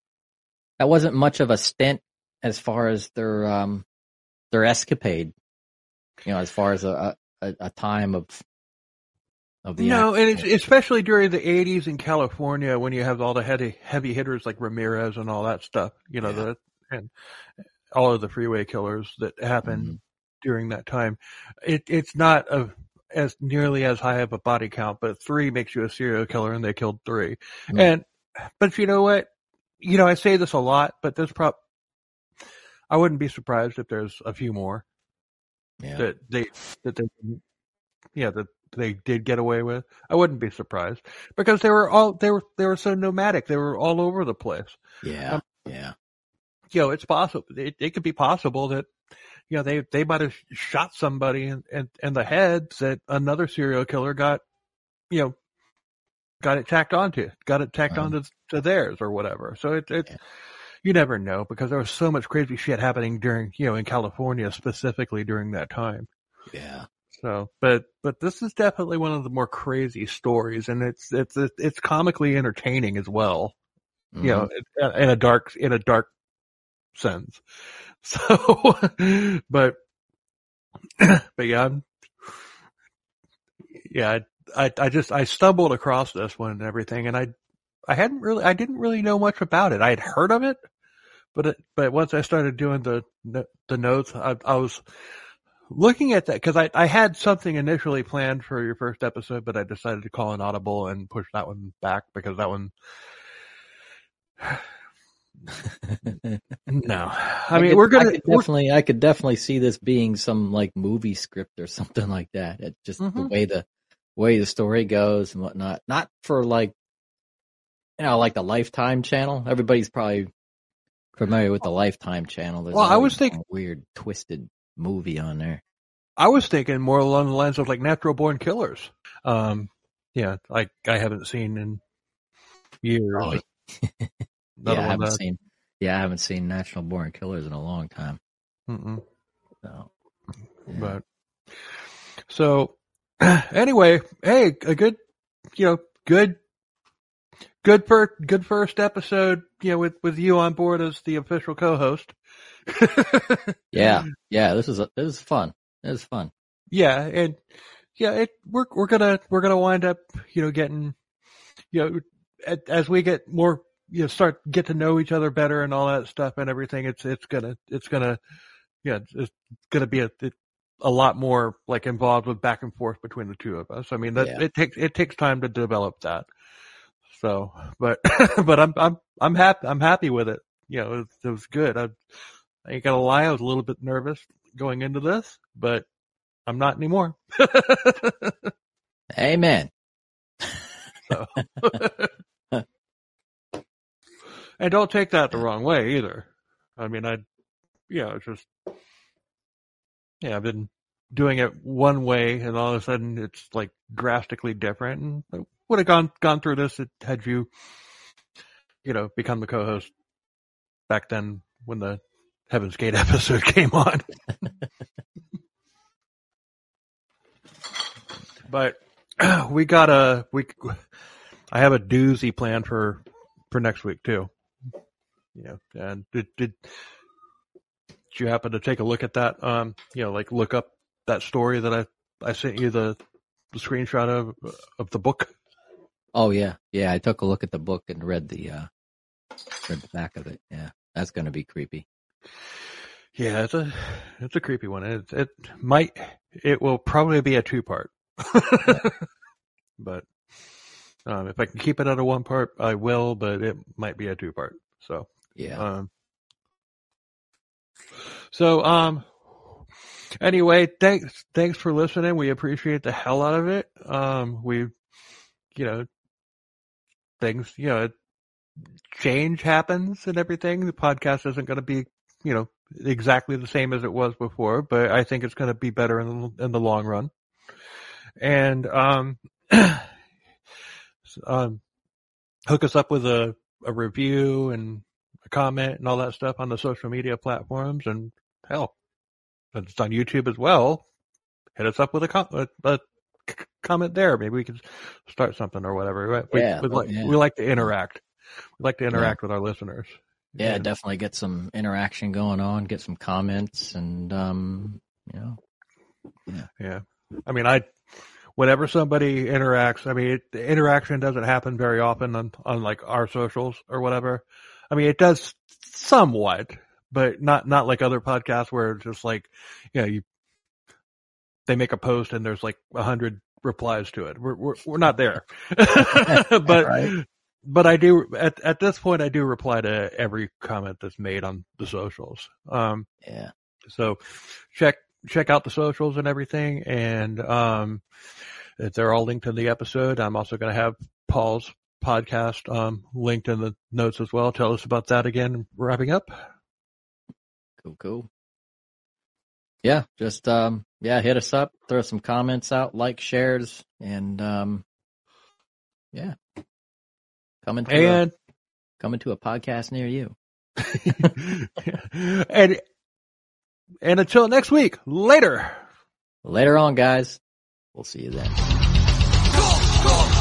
that wasn't much of a stint as far as their um their escapade. You know, as far as a a, a time of of the No, and it's, especially during the '80s in California when you have all the heavy heavy hitters like Ramirez and all that stuff. You know, Yeah. the and all of the freeway killers that happened Mhm. during that time. It it's not a as nearly as high of a body count, but three makes you a serial killer, and they killed three. Mm. And but you know what? You know, I say this a lot, but there's prob I wouldn't be surprised if there's a few more yeah. that they that they yeah that they did get away with. I wouldn't be surprised because they were all they were they were so nomadic. They were all over the place. yeah. um, yeah. You know, it's possible. It, it could be possible that you know they they might have shot somebody in, in in the head that another serial killer got you know got it tacked onto got it tacked Um, onto to theirs or whatever. So it it's Yeah. you never know because there was so much crazy shit happening during you know in California specifically during that time. Yeah. So, but but this is definitely one of the more crazy stories, and it's it's it's comically entertaining as well. You know, Mhm. in a dark in a dark sense. So, but but yeah, I'm, yeah, I, I I just I stumbled across this one and everything, and I I hadn't really I didn't really know much about it. I had heard of it, but it, but once I started doing the the notes, I, I was looking at that because I, I had something initially planned for your first episode, but I decided to call an audible and push that one back because that one. No, I mean could- we're gonna I could we're- definitely, I could definitely see this being some like movie script or something like that. It just the Mhm. way the way the story goes and whatnot. Not for like, you know, like the Lifetime channel. Everybody's probably familiar with the Lifetime channel. There's Well, I was thinking- weird, twisted movie on there. I was thinking more along the lines of like natural born killers. Um, yeah, like I haven't seen in years. Oh, yeah, I haven't that- seen. Yeah, I haven't seen National Born Killers in a long time. Mm-mm. So, yeah. But so anyway, hey, a good, you know, good, good first, good first episode. You know, with with you on board as the official co-host. yeah, yeah, this is a, this is fun. This is fun. yeah, and yeah, it we're we're gonna we're gonna wind up, you know, getting, you know, a- as we get more, you know, start get to know each other better and all that stuff and everything. It's it's gonna it's gonna, yeah, it's gonna be a it, a lot more like involved with back and forth between the two of us. I mean, that Yeah. it takes it takes time to develop that. So, but but I'm I'm I'm happy I'm happy with it. You know, it, was- it was good. I, I ain't gonna lie, I was a little bit nervous going into this, but I'm not anymore. Amen. So. and don't take that the wrong way either. I mean, I, yeah, it's just, yeah, I've been doing it one way and all of a sudden it's like drastically different and I would have gone, gone through this had you, you know, become the co-host back then when the Heaven's Gate episode came on. but we got a, we, I have a doozy plan for, for next week too. Yeah. And did, did, did you happen to take a look at that? Um, you know, like look up that story that I, I sent you the, the screenshot of, of the book. Oh yeah, yeah. I took a look at the book and read the uh read the back of it. Yeah, that's gonna be creepy. Yeah, it's a, it's a creepy one. It, it might, it will probably be a two part, but, um, if I can keep it out of one part, I will, but it might be a two part. So, Yeah. Um, so, um, anyway, thanks, thanks for listening. We appreciate the hell out of it. Um, we, you know, things, you know, change happens and everything. The podcast isn't going to be, you know, exactly the same as it was before, but I think it's going to be better in the, in the long run. And, um, um, hook us up with a, a review and a comment and all that stuff on the social media platforms. And hell, it's on YouTube as well. Hit us up with a, com- a, a comment there. Maybe we can start something or whatever. right? We, Yeah, we like, yeah. we like to interact. We like to interact with our listeners. Yeah, And- definitely get some interaction going on, get some comments, and um, you know, Yeah. I mean, I, whenever somebody interacts, I mean, it, the interaction doesn't happen very often on, on like our socials or whatever. I mean, it does somewhat, but not, not like other podcasts where it's just like, you know, you, they make a post and there's like a hundred replies to it. We're, we're, we're not there, but, Right. But I do, at, at this point, I do reply to every comment that's made on the socials. Um, yeah, so check check out the socials and everything, and um, they're all linked in the episode. I'm also going to have Paul's podcast um, linked in the notes as well. Tell us about that again. Wrapping up. cool, cool. Yeah, just um, yeah, hit us up, throw some comments out, like, shares, and um, yeah, coming to And a, coming to a podcast near you. and and until next week. Later. Later on, guys. We'll see you then. Go, go,